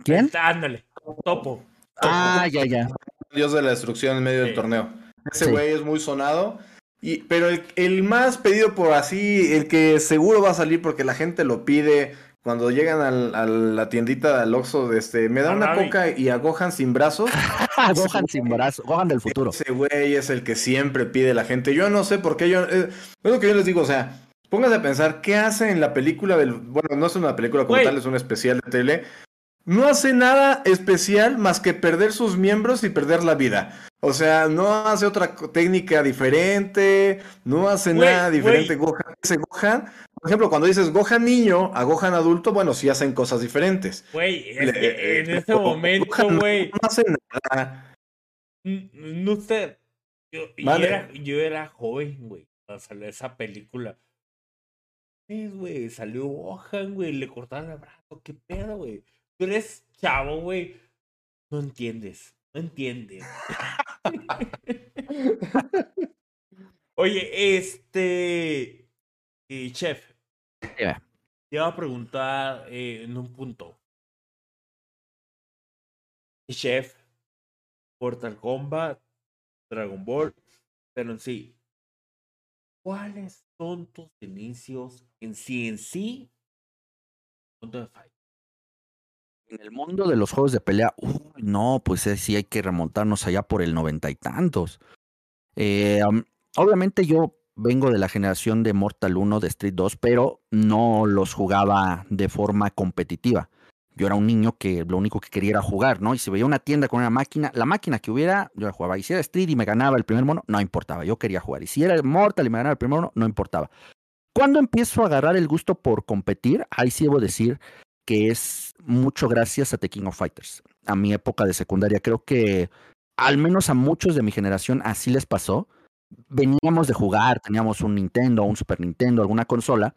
¿Quién? Ándale. Topo. Ah, ya, ya. dios de la destrucción en medio Sí. del torneo. Ese Sí. güey es muy sonado. Y, pero el, el más pedido por así, el que seguro va a salir porque la gente lo pide cuando llegan al- a la tiendita del Oxxo, de este, me da A una Ravi. coca y a Gohan sin brazos. Gohan sin brazo, Gohan del futuro. Ese güey es el que siempre pide la gente. Yo no sé por qué yo. eh, es lo que yo les digo, o sea, pónganse a pensar qué hace en la película del. Bueno, no es una película como tal, es un especial de tele. No hace nada especial más que perder sus miembros y perder la vida. O sea, no hace otra técnica diferente, no hace nada diferente. Gohan. Ese Gohan, por ejemplo, cuando dices Gohan niño a Gohan adulto, bueno, sí hacen cosas diferentes. Güey, es que en eh, ese momento, no- güey. No hace nada. No sé. Yo, era, yo era joven, güey. Cuando salió esa película. Sí, güey. Salió Gohan, güey. Le cortaron el brazo. ¿Qué pedo, güey? Tú eres chavo, güey. No entiendes. No entiendes. Oye, este. eh, chef. Dime. Te iba a preguntar eh, en un punto. Chef, Mortal Kombat, Dragon Ball, pero en sí, ¿cuáles son tus inicios en CNC? En el mundo de los juegos de pelea, no, pues sí hay que remontarnos allá por el noventa y tantos. Eh, obviamente yo vengo de la generación de Mortal 1, de Street 2, pero no los jugaba de forma competitiva. Yo era un niño que lo único que quería era jugar, ¿no? Y si veía una tienda con una máquina, la máquina que hubiera, yo la jugaba. Y si era Street y me ganaba el primer mono, no importaba, yo quería jugar. Y si era Mortal y me ganaba el primer mono, no importaba. Cuando empiezo a agarrar el gusto por competir, ahí sí debo decir que es mucho gracias a The King of Fighters. A mi época de secundaria, creo que al menos a muchos de mi generación así les pasó veníamos de jugar, teníamos un Nintendo, un Super Nintendo, alguna consola,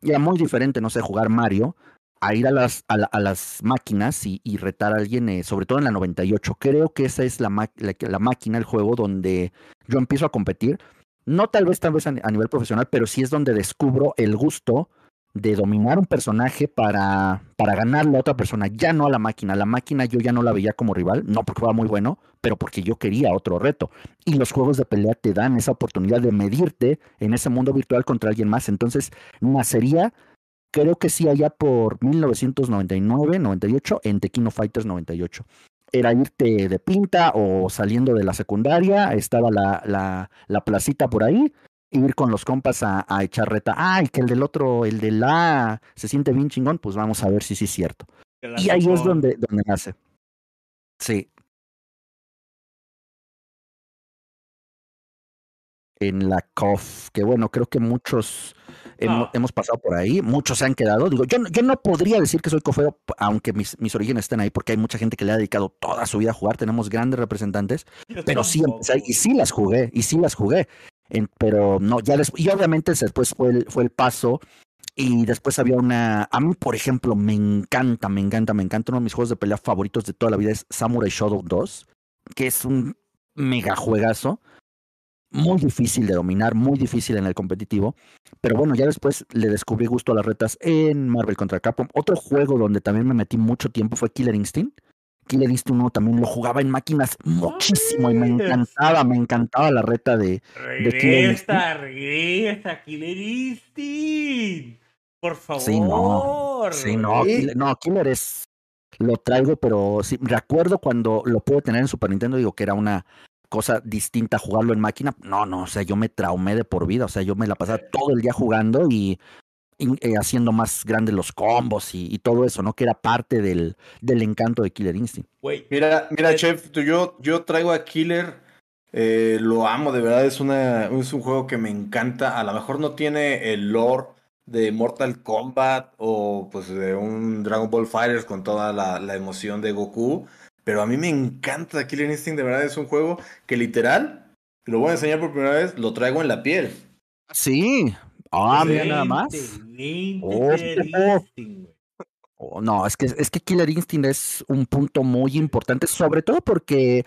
y era muy diferente, no sé, jugar Mario, a ir a las, a, las máquinas y, retar a alguien, eh, sobre todo en la 98. Creo que esa es la, la, máquina, el juego donde yo empiezo a competir. No tal vez, tal vez a, nivel profesional, pero sí es donde descubro el gusto de dominar un personaje para, para ganarle a otra persona, ya no a la máquina. La máquina yo ya no la veía como rival, no porque fuera muy bueno, pero porque yo quería otro reto. Y los juegos de pelea te dan esa oportunidad de medirte en ese mundo virtual contra alguien más. Entonces, nacería, creo que sí, allá por 1999, 98, en Tequino Fighters 98. Era irte de pinta o saliendo de la secundaria, estaba la, la, la placita por ahí, ir con los compas a, echar reta. Ay, que el del otro, el de la se siente bien chingón, pues vamos a ver si sí es cierto. Y ahí es donde, donde nace. Sí. En la COF, que bueno, creo que muchos hemos, ah. hemos, pasado por ahí, muchos se han quedado. Digo, yo, yo no podría decir que soy cofero, aunque mis, mis orígenes estén ahí, porque hay mucha gente que le ha dedicado toda su vida a jugar, tenemos grandes representantes, pero sí y sí las jugué, y sí las jugué pero no, ya después, y obviamente después fue el, fue el paso y después había una, a mí por ejemplo me encanta, me encanta, me encanta, uno de mis juegos de pelea favoritos de toda la vida es Samurai Shodown 2, que es un mega juegazo, muy difícil de dominar, muy difícil en el competitivo, pero bueno, ya después le descubrí gusto a las retas en Marvel contra Capcom. Otro juego donde también me metí mucho tiempo fue Killer Instinct Killer Instinct 1 también lo jugaba en máquinas muchísimo y me encantaba, me encantaba la reta de, de. Por favor. Sí, no. Sí, no, Killer, no, Killer es. Lo traigo, pero sí, recuerdo cuando lo pude tener en Super Nintendo, digo que era una cosa distinta jugarlo en máquina. No, no, o sea, yo me traumé de por vida. O sea, yo me la pasaba todo el día jugando y eh, haciendo más grandes los combos y, todo eso, ¿no? Que era parte del, del encanto de Killer Instinct. Mira, mira, Chef, yo, yo traigo a Killer, eh, lo amo, de verdad, es, una, es un juego que me encanta. A lo mejor no tiene el lore de Mortal Kombat o pues de un Dragon Ball Fighters con toda la, la emoción de Goku, pero a mí me encanta Killer Instinct, de verdad, es un juego que literal, lo voy a enseñar por primera vez, lo traigo en la piel. Sí, Ah, mira nada más. Oh, oh, no, es que, es que Killer Instinct es un punto muy importante, sobre todo porque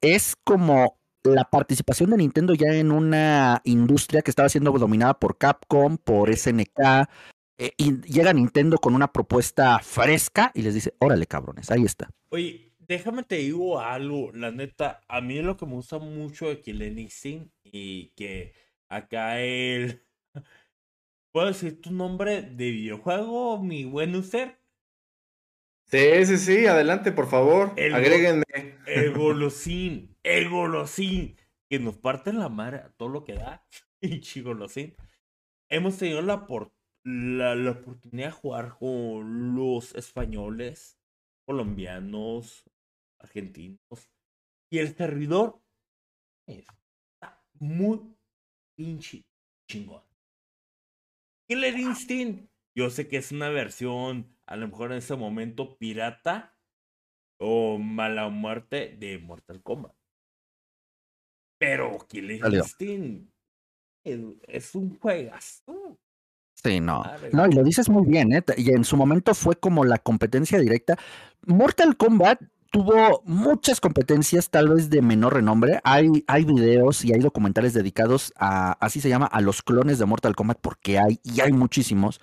es como la participación de Nintendo ya en una industria que estaba siendo dominada por Capcom, por SNK, eh, y llega Nintendo con una propuesta fresca y les dice, órale cabrones, ahí está. Oye, déjame te digo algo, la neta, a mí lo que me gusta mucho de Killer Instinct y que acá el ¿Puedo decir tu nombre de videojuego, mi buen user? Sí, sí, sí, adelante, por favor. El Agréguenme. El golosín, el golosín, que nos parte la madre a todo lo que da. Y chigolosín. Hemos tenido la, la, la oportunidad de jugar con los españoles, colombianos, argentinos. Y el servidor está muy pinche chingón. Killer Instinct, yo sé que es una versión, a lo mejor en ese momento, pirata o mala muerte de Mortal Kombat. Pero Killer Instinct es, un juegazo. Sí, no. No, y lo dices muy bien, ¿eh? Y en su momento fue como la competencia directa. Mortal Kombat tuvo muchas competencias, tal vez de menor renombre. Hay, hay videos y hay documentales dedicados a, así se llama, a los clones de Mortal Kombat, porque hay, y hay muchísimos.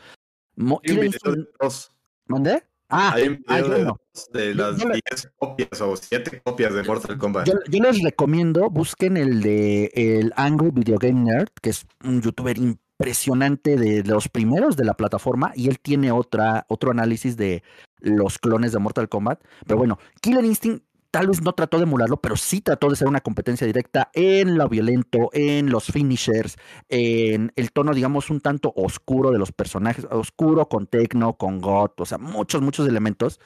Mo hay, un video de dos. ¿Mandé? Ah, Hay un ah, video de, las yo le- 10 copias o 7 copias de Mortal Kombat. Yo, yo les recomiendo, busquen el de el Angry Video Game Nerd, que es un youtuber impresionante de los primeros de la plataforma, y él tiene otra, otro análisis de los clones de Mortal Kombat. Pero bueno, Killer Instinct tal vez no trató de emularlo, pero sí trató de ser una competencia directa en lo violento, en los finishers, en el tono, digamos, un tanto oscuro de los personajes, oscuro con techno, con goth, o sea, muchos, muchos elementos.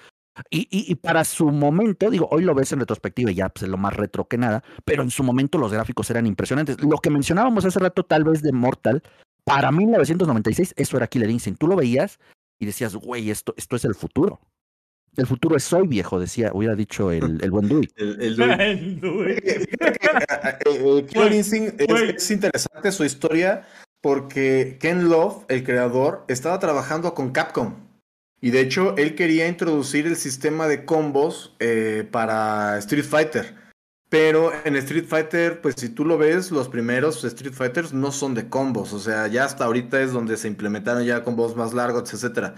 Y, y- y para su momento, digo, hoy lo ves en retrospectiva y ya pues, es lo más retro que nada, pero en su momento los gráficos eran impresionantes. Lo que mencionábamos hace rato, tal vez de Mortal, para 1996, eso era Killer Instinct. Tú lo veías y decías, güey, esto, esto es el futuro. El futuro es hoy, viejo, decía, hubiera dicho el, el buen Dewey. El, el Dewey. Eh, eh, Killer Instinct es interesante su historia porque Ken Love, el creador, estaba trabajando con Capcom. Y de hecho, él quería introducir el sistema de combos eh, para Street Fighter. Pero en Street Fighter, pues si tú lo ves, los primeros Street Fighters no son de combos. O sea, ya hasta ahorita es donde se implementaron ya combos más largos, etcétera.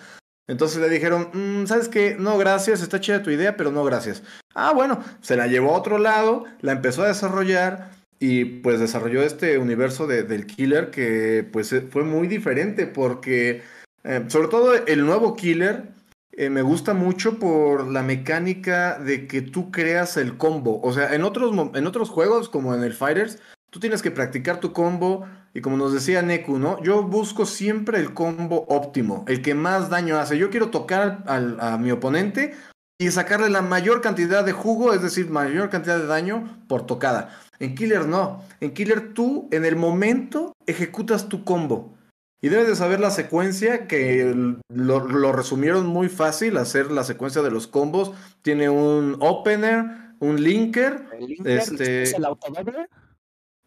Entonces le dijeron, "Mm, ¿sabes qué? No, gracias, está chida tu idea, pero no, gracias. Ah, bueno, se la llevó a otro lado, la empezó a desarrollar y pues desarrolló este universo de- del killer que pues fue muy diferente porque eh, sobre todo el nuevo killer eh, me gusta mucho por la mecánica de que tú creas el combo. O sea, en otros, en otros juegos como en el Fighters, tú tienes que practicar tu combo y como nos decía Neku, ¿no? Yo busco siempre el combo óptimo, el que más daño hace. Yo quiero tocar a mi oponente y sacarle la mayor cantidad de jugo, es decir, mayor cantidad de daño por tocada. En Killer no. En Killer tú en el momento ejecutas tu combo. Y debes de saber la secuencia, que el- lo, lo resumieron muy fácil, hacer la secuencia de los combos. Tiene un opener, un linker, Este- ¿Es el autodoble?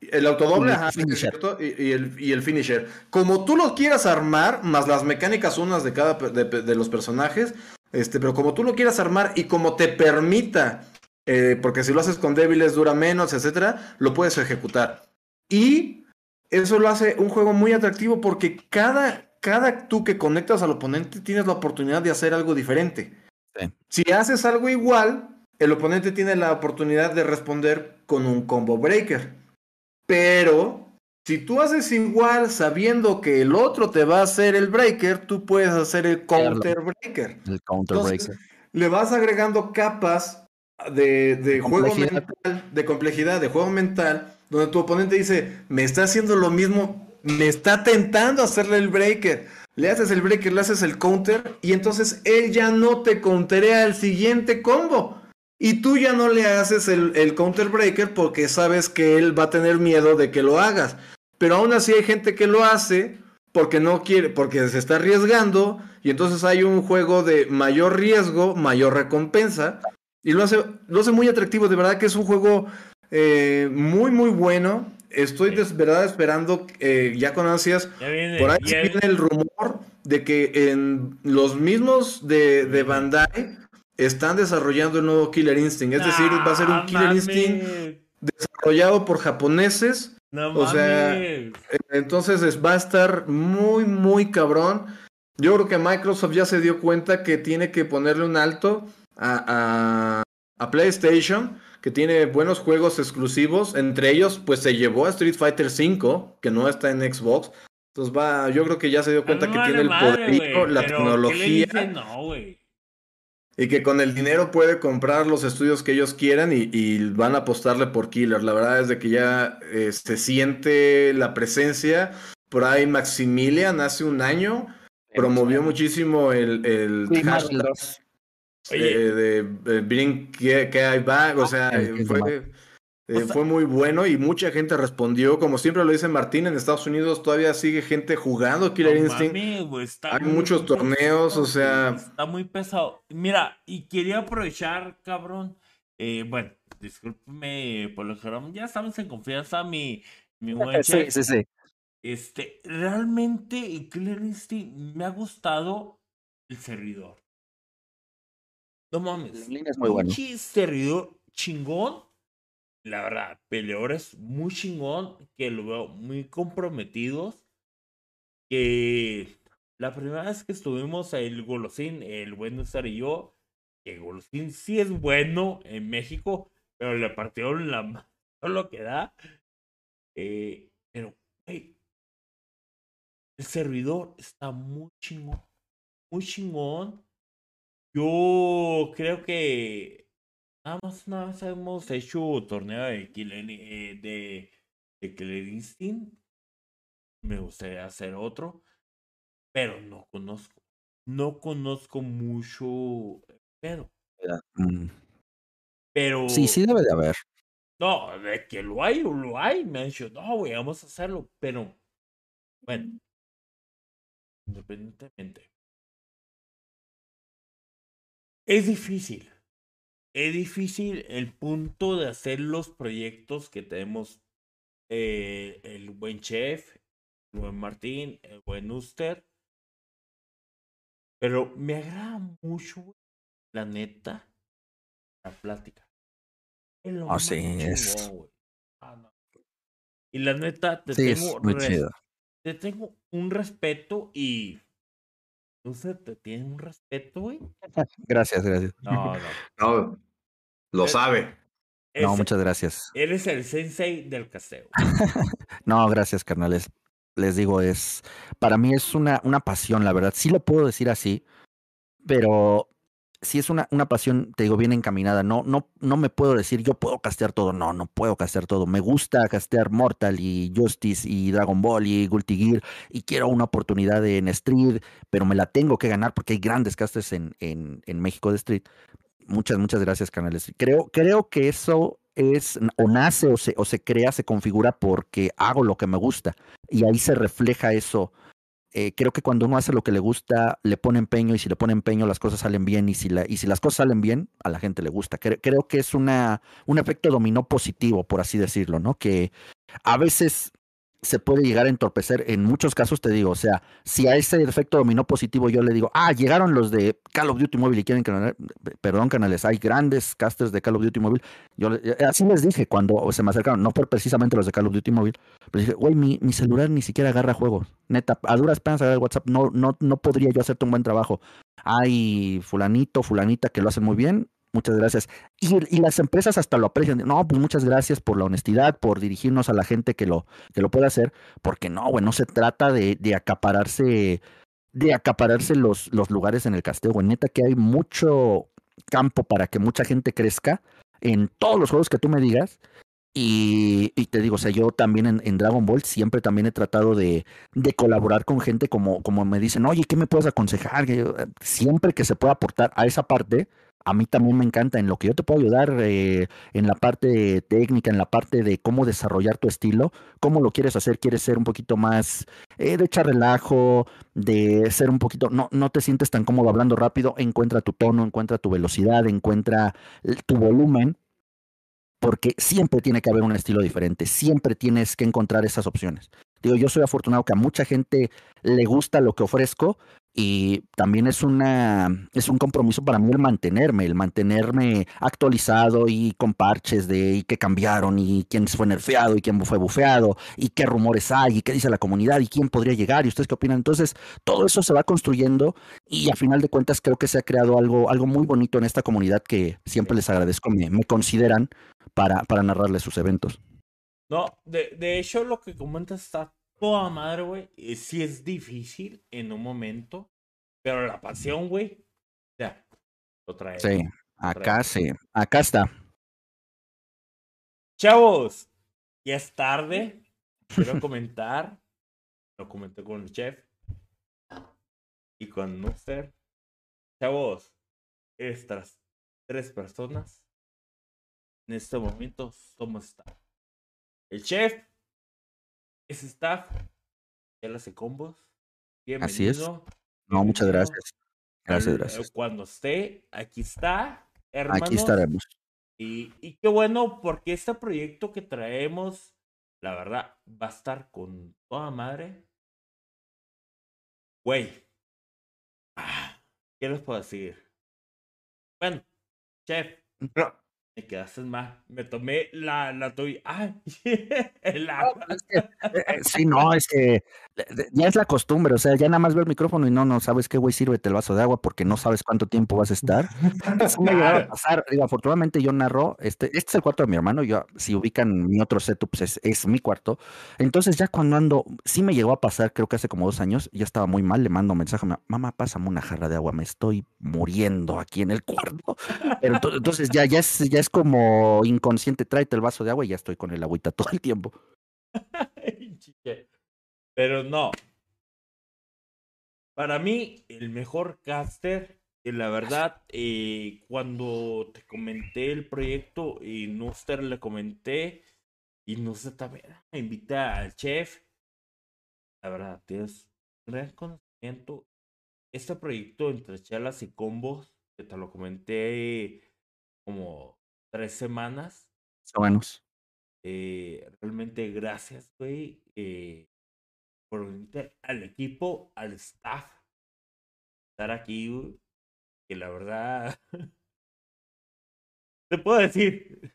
el autodoble, Y el ajá, y, y el, y el finisher. Como tú lo quieras armar, más las mecánicas unas de cada de los personajes, este, pero como tú lo quieras armar y como te permita, eh, porque si lo haces con débiles dura menos, etcétera, lo puedes ejecutar. Y eso lo hace un juego muy atractivo porque cada, cada tú que conectas al oponente tienes la oportunidad de hacer algo diferente. Sí. Si haces algo igual, el oponente tiene la oportunidad de responder con un combo breaker. Pero si tú haces igual sabiendo que el otro te va a hacer el breaker, tú puedes hacer el counter breaker. El counter Entonces, breaker. le vas agregando capas de, de juego mental, de complejidad, de juego mental, donde tu oponente dice, me está haciendo lo mismo, me está tentando hacerle el breaker. Le haces el breaker, le haces el counter, y entonces él ya no te counterea el siguiente combo. Y tú ya no le haces el, el counter breaker porque sabes que él va a tener miedo de que lo hagas. Pero aún así hay gente que lo hace porque no quiere, porque se está arriesgando y entonces hay un juego de mayor riesgo, mayor recompensa y lo hace, lo hace muy atractivo. De verdad que es un juego eh, muy, muy bueno. Estoy de verdad esperando eh, ya con ansias. Ya viene. Por ahí ya viene el rumor de que en los mismos de, de Bandai están desarrollando el nuevo Killer Instinct. Es decir, va a ser un No Killer Instinct desarrollado por japoneses. No o sea, mames. Entonces es- va a estar muy, muy cabrón. Yo creo que Microsoft ya se dio cuenta que tiene que ponerle un alto a, a- a PlayStation, que tiene buenos juegos exclusivos. Entre ellos, pues se llevó a Street Fighter V, que no está en Xbox. Entonces va, yo creo que ya se dio cuenta No que tiene el madre, poderío, güey, la pero ¿qué le tecnología. No. Y que con el dinero puede comprar los estudios que ellos quieran y, y van a apostarle por Killer. La verdad es de que ya eh, se siente la presencia. Por ahí Maximilian hace un año promovió muchísimo el, el Sí, hashtag Marvel 2. Oye. eh, de, eh, Bring que, que hay back. O sea, de fue, Marvel. eh, O sea- fue muy bueno y mucha gente respondió. Como siempre lo dice Martín, en Estados Unidos todavía sigue gente jugando Killer No Instinct. Hay muy muchos torneos, o sea- Está muy pesado. Mira, y quería aprovechar, cabrón. eh, bueno, discúlpeme por lo que ya estamos en confianza, mi, mi buen Sí, chef. sí, sí. Este, realmente en Killer Instinct me ha gustado el servidor. No mames. Es muy bueno. servidor chingón. La verdad, peleadores muy chingón, que lo veo muy comprometidos. Que la primera vez que estuvimos el Golosín, el buen Usar y yo, que Golosín sí es bueno en México, pero le partieron la mano lo que da. Eh, pero, hey, el servidor está muy chingón, muy chingón. Yo creo que nada más nada más hemos hecho torneo de Killer, eh, de, de Killer Instinct. Me gustaría hacer otro pero no conozco. No conozco mucho pero Mm, Pero. Sí, sí debe de haber. No, de que lo hay, lo hay. Me han dicho, no, güey, vamos a hacerlo. Pero, bueno, independientemente. Es difícil. Es difícil el punto de hacer los proyectos que tenemos eh, el buen chef, el buen Martín, el buen Uster. Pero me agrada mucho, la neta, la plática. Es lo Ah, es-. Ah, no. Y la neta, te Sí, tengo te tengo un respeto y. ¿Usted te tiene un respeto, güey? Gracias, gracias. No, no. No, lo sabe. No, muchas gracias. Eres el sensei del casteo. No, gracias, carnales. Les digo, es para mí es una, una pasión, la verdad. Sí lo puedo decir así, pero sí es una, una pasión, te digo, bien encaminada. No, no, no me puedo decir yo puedo castear todo. No, no puedo castear todo. Me gusta castear Mortal y Justice y Dragon Ball y Guilty Gear y quiero una oportunidad en Street, pero me la tengo que ganar porque hay grandes casters en, en, en México de Street. Muchas, muchas gracias, canales. Creo, creo que eso es, o nace o se, o se crea, se configura porque hago lo que me gusta. Y ahí se refleja eso. Eh, creo que cuando uno hace lo que le gusta, le pone empeño, y si le pone empeño, las cosas salen bien. Y si, la, y si las cosas salen bien, a la gente le gusta. Cre- creo que es una, un efecto dominó positivo, por así decirlo, ¿no? Que a veces se puede llegar a entorpecer. En muchos casos te digo, o sea, si a ese efecto dominó positivo yo le digo, ah, llegaron los de Call of Duty Mobile y quieren que, perdón, canales, hay grandes casters de Call of Duty Mobile. Yo eh, así les dije cuando se me acercaron, no por precisamente los de Call of Duty Mobile, pero dije, güey, mi, mi celular ni siquiera agarra juegos. Neta, a duras penas agarra el WhatsApp, no, no, no podría yo hacerte un buen trabajo. Hay fulanito, fulanita que lo hacen muy bien. Muchas gracias. Y, las empresas hasta lo aprecian. No, pues muchas gracias por la honestidad, por dirigirnos a la gente que lo, que lo puede hacer, porque no, güey, no se trata de, de acapararse, de acapararse los, los lugares en el casteo, güey. Neta que hay mucho campo para que mucha gente crezca en todos los juegos que tú me digas. Y, te digo, o sea, yo también en, en Dragon Ball siempre también he tratado de, de colaborar con gente como, como me dicen, oye, ¿qué me puedes aconsejar? Eh, Siempre que se pueda aportar a esa parte, a mí también me encanta en lo que yo te puedo ayudar eh, en la parte técnica, en la parte de cómo desarrollar tu estilo, cómo lo quieres hacer, quieres ser un poquito más eh, de echar relajo, de ser un poquito, no, no te sientes tan cómodo hablando rápido, encuentra tu tono, encuentra tu velocidad, encuentra tu volumen, porque siempre tiene que haber un estilo diferente, siempre tienes que encontrar esas opciones. Digo, yo soy afortunado que a mucha gente le gusta lo que ofrezco y también es una es un compromiso para mí el mantenerme, el mantenerme actualizado y con parches de y qué cambiaron y quién fue nerfeado y quién fue bufeado y qué rumores hay y qué dice la comunidad y quién podría llegar y ustedes qué opinan. Entonces, todo eso se va construyendo y a final de cuentas creo que se ha creado algo algo muy bonito en esta comunidad que siempre les agradezco me, me consideran para para narrarles sus eventos. No, de, de hecho, lo que comentas está toda madre, güey. Sí es difícil en un momento. Pero la pasión, güey. Ya. Lo trae. Sí, acá sí, acá está. Chavos, ya es tarde. Quiero comentar. Lo comenté con el chef. Y con Nuster. Chavos, estas tres personas en este momento somos staff. El chef es staff. Él hace combos. Bienvenido. Así es. No, muchas gracias. Gracias, gracias. Cuando esté, aquí está. Hermanos. Aquí estaremos. Y, y qué bueno, porque este proyecto que traemos, la verdad, va a estar con toda madre. Güey. Ah, ¿Qué les puedo decir? Bueno, chef, No, me quedaste más. Me tomé la, la tuya. ¡Ay! El agua. pues es que, eh, eh, sí, no, es que ya es la costumbre, o sea, ya nada más veo el micrófono y no, no sabes qué, güey, sírvete el vaso de agua porque no sabes cuánto tiempo vas a estar. Sí me a pasar, digo, afortunadamente yo narro, este, este es el cuarto de mi hermano, yo, si ubican mi otro setup, pues es, es mi cuarto. Entonces ya cuando ando, sí me llegó a pasar, creo que hace como dos años, ya estaba muy mal, le mando un mensaje, mamá, pásame una jarra de agua, me estoy muriendo aquí en el cuarto. Pero ento- entonces ya, ya es, ya es como inconsciente, tráete el vaso de agua y ya estoy con el agüita todo el tiempo. Pero no. Para mí, el mejor caster, y la verdad, eh, cuando te comenté el proyecto y Nuster le comenté, y Nuster también ah, invita al chef, la verdad, tienes gran conocimiento. Este proyecto entre chelas y combos, que te lo comenté como tres semanas, menos. eh, realmente gracias, güey, eh, por unirte al equipo, al staff, estar aquí, güey, que la verdad, te puedo decir,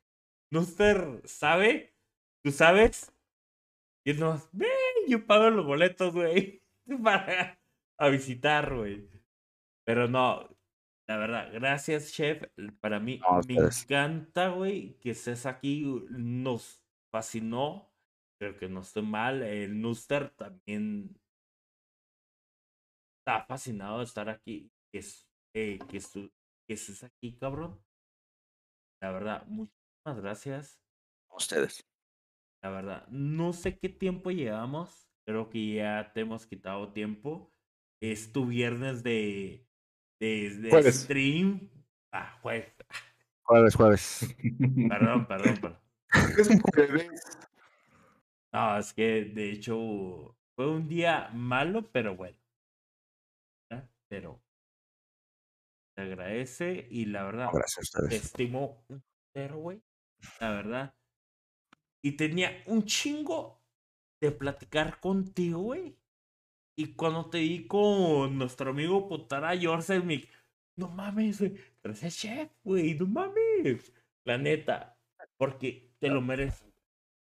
Nuster sabe, tú sabes, y nos, ven, yo pago los boletos, güey, para a visitar, güey. Pero no, la verdad, gracias, chef. Para mí No, me encanta, güey, que estés aquí. Nos fascinó. Creo que no estoy mal. El Nuster también está fascinado de estar aquí. Que, es, eh, que, estu- que estés aquí, cabrón. La verdad, muchísimas gracias. Ustedes. La verdad, no sé qué tiempo llevamos. Creo que ya te hemos quitado tiempo. Es tu viernes de, de, de Jueves. stream. Ah, jueves. Jueves, jueves. Perdón, perdón, perdón. Es jueves. No, es que de hecho fue un día malo, pero bueno. Pero te agradece y la verdad, Gracias a te estimó un cero, güey. La verdad. Y tenía un chingo de platicar contigo, güey. Y cuando te vi con nuestro amigo Potara Yorselmik, no mames, güey. Gracias, chef, güey. No mames. La neta. Porque te lo mereces.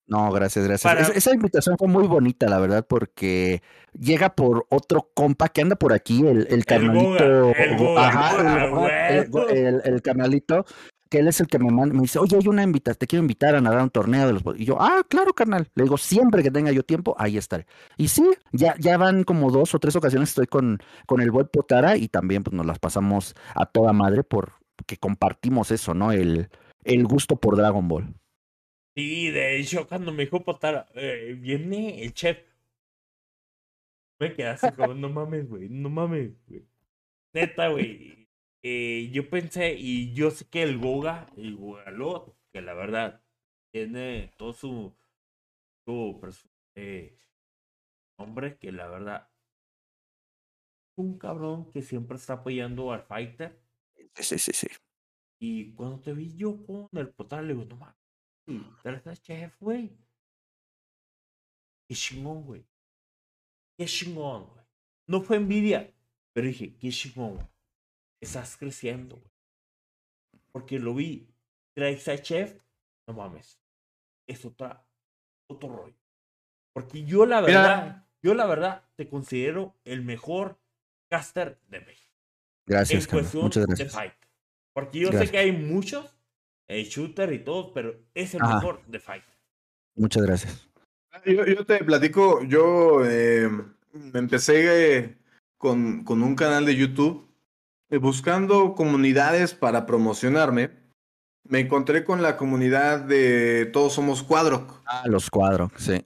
No, gracias, gracias. Para- Esa, esa invitación fue muy bonita, la verdad, porque llega por otro compa que anda por aquí, el, el carnalito. El Goga, Ajá, el, el, el- el carnalito, que él es el que me manda, me dice, oye, hay una invitación, te quiero invitar a nadar un torneo de los. Y yo, ah, claro, carnal. Le digo, siempre que tenga yo tiempo, ahí estaré. Y sí, ya, ya van como dos o tres ocasiones estoy con, con el buen Potara y también pues nos las pasamos a toda madre porque compartimos eso, ¿no? El, el gusto por Dragon Ball. Sí, de hecho, cuando me dijo Potara, eh, viene el chef. Me quedé así como, no mames, güey, no mames, güey. Neta, güey. Eh, yo pensé, y yo sé que el Goga, el Gogalot, que la verdad tiene todo su, su eh, hombre, que la verdad un cabrón que siempre está apoyando al fighter. Sí, sí, sí. Y cuando te vi yo con el Potara, le digo, no mames, ¿verdad, chef, güey? Qué chingón, güey. Qué chingón, güey. No fue envidia, pero dije, qué chingón, güey. Estás creciendo, güey. Porque lo vi. A chef, no mames. Es otra, otro rollo. Porque yo la Mira. verdad, yo la verdad te considero el mejor caster de México. Gracias, en cuestión Muchas de gracias. fight. Porque yo sé Gracias. que hay muchos, eh, shooter y todos, pero es el Ajá. mejor de fight. Muchas gracias. Yo, yo te platico, yo eh, me empecé eh, con, con un canal de YouTube buscando comunidades para promocionarme. Me encontré con la comunidad de Todos Somos Cuadroc. Ah, los cuadros, sí.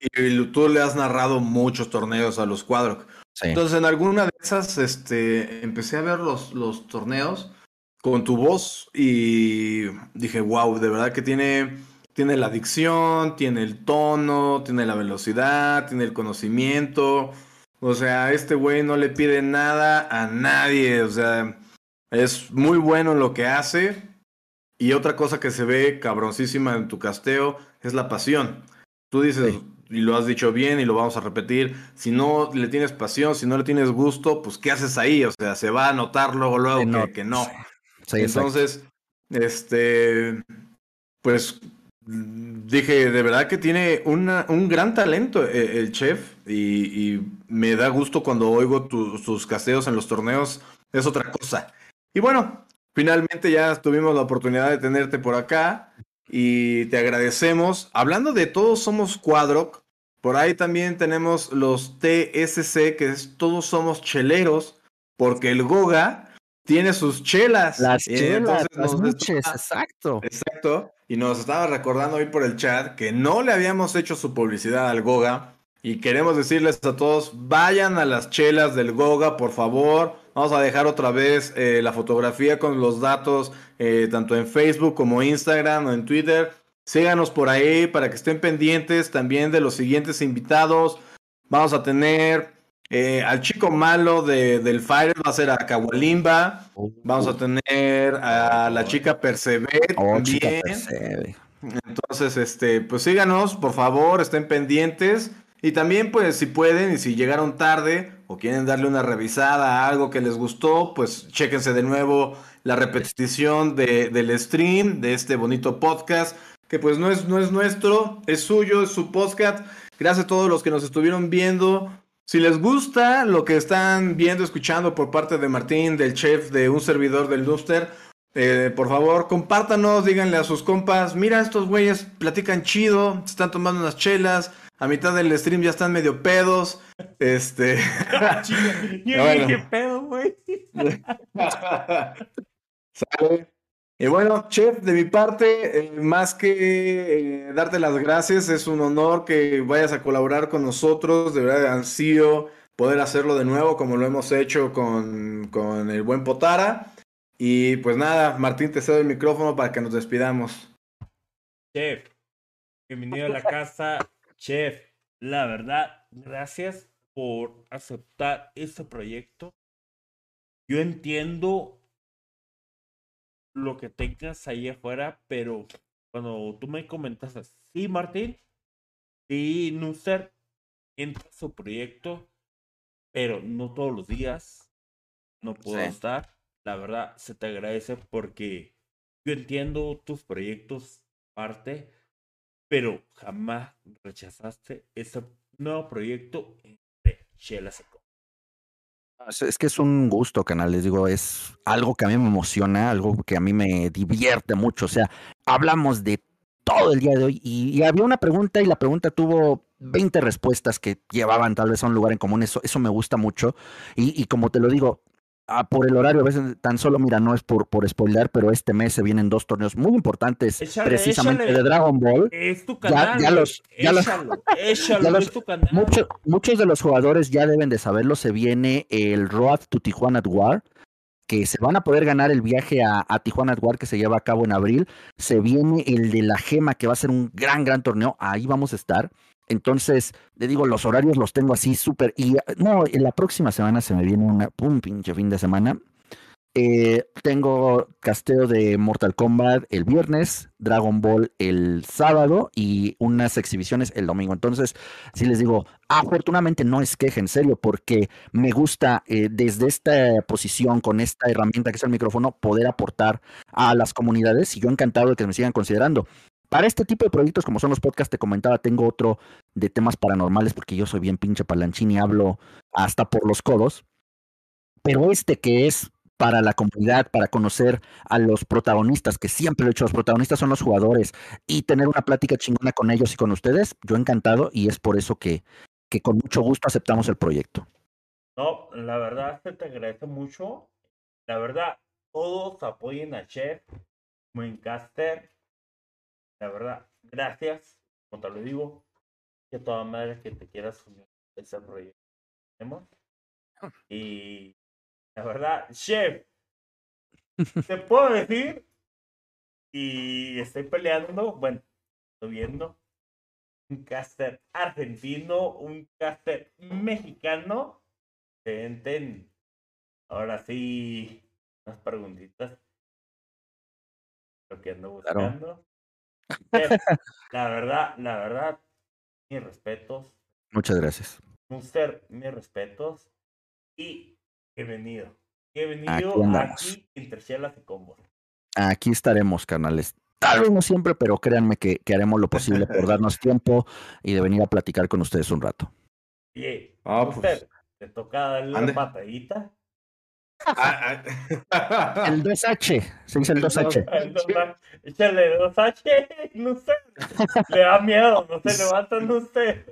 Y tú le has narrado muchos torneos a los Cuadroc. Sí. Entonces, en alguna de esas, este, empecé a ver los, los torneos con tu voz y dije, wow, de verdad que tiene, tiene la dicción, tiene el tono, tiene la velocidad, tiene el conocimiento. O sea, este güey no le pide nada a nadie. O sea, es muy bueno en lo que hace. Y otra cosa que se ve cabroncísima en tu casteo es la pasión. Tú dices, Sí. y lo has dicho bien y lo vamos a repetir, si no le tienes pasión, si no le tienes gusto, pues ¿qué haces ahí? O sea, se va a notar luego, luego Sí, que, no, que no. Sí. Entonces, este, pues dije, de verdad que tiene un gran talento eh, el, chef y, me da gusto cuando oigo tus casteos en los torneos, es otra cosa. Y bueno, finalmente ya tuvimos la oportunidad de tenerte por acá y te agradecemos. Hablando de todos somos Quadroc, por ahí también tenemos los TSC, que es todos somos cheleros, porque el Goga tiene sus chelas. Las chelas, las exacto. Exacto. Y nos estaba recordando hoy por el chat que no le habíamos hecho su publicidad al Goga. Y queremos decirles a todos, vayan a las chelas del Goga, por favor. Vamos a dejar otra vez eh, la fotografía con los datos, eh, tanto en Facebook como Instagram o en Twitter. Síganos por ahí para que estén pendientes también de los siguientes invitados. Vamos a tener eh, al chico malo de, del Fire va a ser a Kawalimba. Vamos a tener a la chica Percebe oh, también. Entonces, este, pues síganos, por favor, estén pendientes. Y también, pues, si pueden y si llegaron tarde o quieren darle una revisada a algo que les gustó, pues chéquense de nuevo la repetición de, del stream de este bonito podcast, que pues no es, no es nuestro, es suyo, es su podcast. Gracias a todos los que nos estuvieron viendo. Si les gusta lo que están viendo, escuchando por parte de Martín, del chef, de un servidor del Duster, eh, por favor, compártanos, díganle a sus compas, mira, estos güeyes platican chido, están tomando unas chelas, a mitad del stream ya están medio pedos. Este. Yo dije pedo, güey. Y bueno, chef, de mi parte, eh, más que eh, darte las gracias, es un honor que vayas a colaborar con nosotros. De verdad, ansío poder hacerlo de nuevo como lo hemos hecho con, con el buen Potara. Y pues nada, Martín, te cedo el micrófono para que nos despidamos. Chef, bienvenido a la casa. Chef, la verdad, gracias por aceptar este proyecto. Yo entiendo lo que tengas ahí afuera, pero cuando tú me comentas sí, Martín, sí, Nuster, entra su proyecto, pero no todos los días, no puedo estar. La verdad, se te agradece porque yo entiendo tus proyectos, parte, pero jamás rechazaste ese nuevo proyecto de Shela Seco. Es que es un gusto, canal. Les digo, es algo que a mí me emociona, algo que a mí me divierte mucho. O sea, hablamos de todo el día de hoy y, había una pregunta y la pregunta tuvo 20 respuestas que llevaban tal vez a un lugar en común. Eso, eso me gusta mucho. Y como te lo digo, Ah, por el horario, a veces tan solo, mira, no es por, por spoiler, pero este mes se vienen dos torneos muy importantes, precisamente de Dragon Ball. Es tu canal. Ya, los, ya Muchos, muchos de los jugadores ya deben de saberlo. Se viene el Road to Tijuana at War, que se van a poder ganar el viaje a, a Tijuana at War que se lleva a cabo en abril. Se viene el de la Gema, que va a ser un gran, gran torneo. Ahí vamos a estar. Entonces, le digo, los horarios los tengo así súper. Y no, en la próxima semana se me viene una, un pinche fin de semana. Eh, tengo casteo de Mortal Kombat el viernes, Dragon Ball el sábado y unas exhibiciones el domingo. Entonces, si les digo, afortunadamente no es queja, en serio, porque me gusta eh, desde esta posición, con esta herramienta que es el micrófono, poder aportar a las comunidades y yo encantado de que me sigan considerando. Para este tipo de proyectos, como son los podcasts, te comentaba, tengo otro de temas paranormales, porque yo soy bien pinche palanchín y hablo hasta por los codos. Pero este que es para la comunidad, para conocer a los protagonistas, que siempre lo he hecho, los protagonistas son los jugadores, y tener una plática chingona con ellos y con ustedes, yo encantado, y es por eso que, que con mucho gusto aceptamos el proyecto. No, la verdad te agradece mucho. La verdad, todos apoyen a Chef, Wincaster, la verdad, gracias, como te lo digo, que toda madre que te quieras unir a ese proyecto. Y la verdad, chef, te puedo decir, y estoy peleando, bueno, estoy viendo un caster argentino, un caster mexicano. Enten, ahora sí, unas preguntitas. Lo que ando buscando. La verdad, la verdad, mis respetos. Muchas gracias. Muster, mis respetos. Y bienvenido. Bienvenido aquí, aquí entre y combos. Aquí estaremos, canales. Tal vez no siempre, pero créanme que, haremos lo posible por darnos tiempo y de venir a platicar con ustedes un rato. Y ah, pues. ¿te toca darle una patadita? Ah, ah. el 2H, se dice el 2H. Échale 2H, no sé. Le da miedo, no se levantan usted.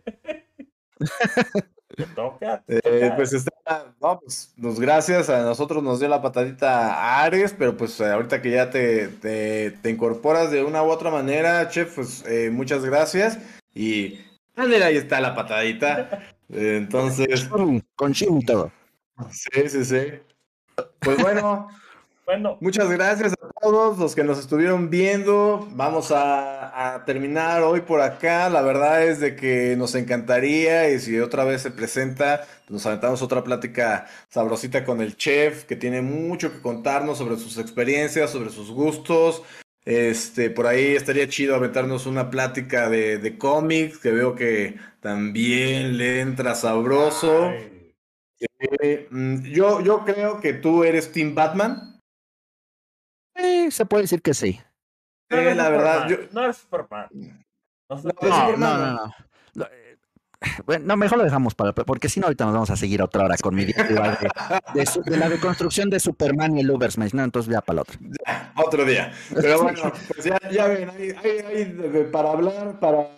toca, eh, pues está, no, pues, pues, gracias, a nosotros nos dio la patadita Ares, pero pues ahorita que ya te, te, incorporas de una u otra manera, chef, pues eh, muchas gracias y ahí está la patadita. entonces. Con y todo. Sí, sí, sí. Pues bueno, bueno, muchas gracias a todos los que nos estuvieron viendo. Vamos a, terminar hoy por acá. La verdad es de que nos encantaría y si otra vez se presenta, nos aventamos otra plática sabrosita con el chef que tiene mucho que contarnos sobre sus experiencias, sobre sus gustos. Este, por ahí estaría chido aventarnos una plática de, cómics que veo que también le entra sabroso. Eh, mm, yo, yo creo que tú eres Team Batman. Sí, se puede decir que sí. la verdad. No es Superman. No, no, no, no, eh, Bueno, mejor lo dejamos para porque si no ahorita nos vamos a seguir otra hora con mi de, de, la deconstrucción de Superman y el Ubersmash, ¿no? Entonces ya para el otro. otro día. Pero bueno, pues ya, ya ven, hay, hay, para hablar, para,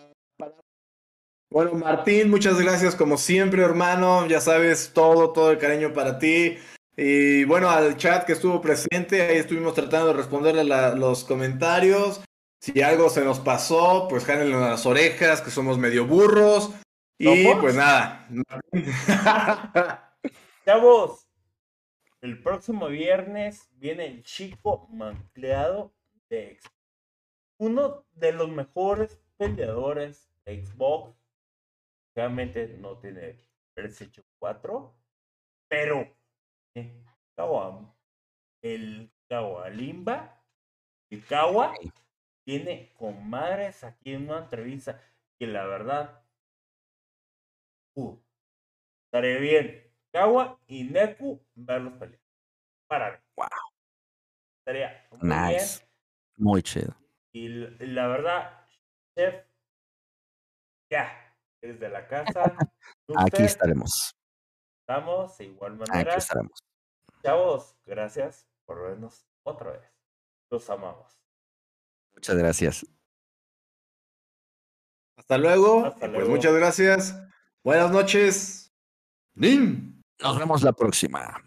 Bueno, Martín, muchas gracias como siempre, hermano. Ya sabes, todo, todo el cariño para ti. Y bueno, al chat que estuvo presente, ahí estuvimos tratando de responderle los comentarios. Si algo se nos pasó, pues jálenle las orejas, que somos medio burros. Y pues nada. Chavos, el próximo viernes viene el chico mantleado de Xbox. Uno de los mejores peleadores de Xbox. Realmente no tiene PlayStation 4, pero el Kawalimba, el Kawa, tiene comadres aquí en una entrevista que la verdad, uh, estaría bien. Kawa y Neku verlos pelear. Para ver. Wow. Estaría muy nice. bien. Muy chido. Y la verdad, chef, ya, desde la casa. Aquí estaremos. Estamos de igual manera. Aquí estaremos. Chavos, gracias por vernos otra vez. Los amamos. Muchas gracias. Hasta luego. Pues muchas gracias. Buenas noches. Nos vemos la próxima.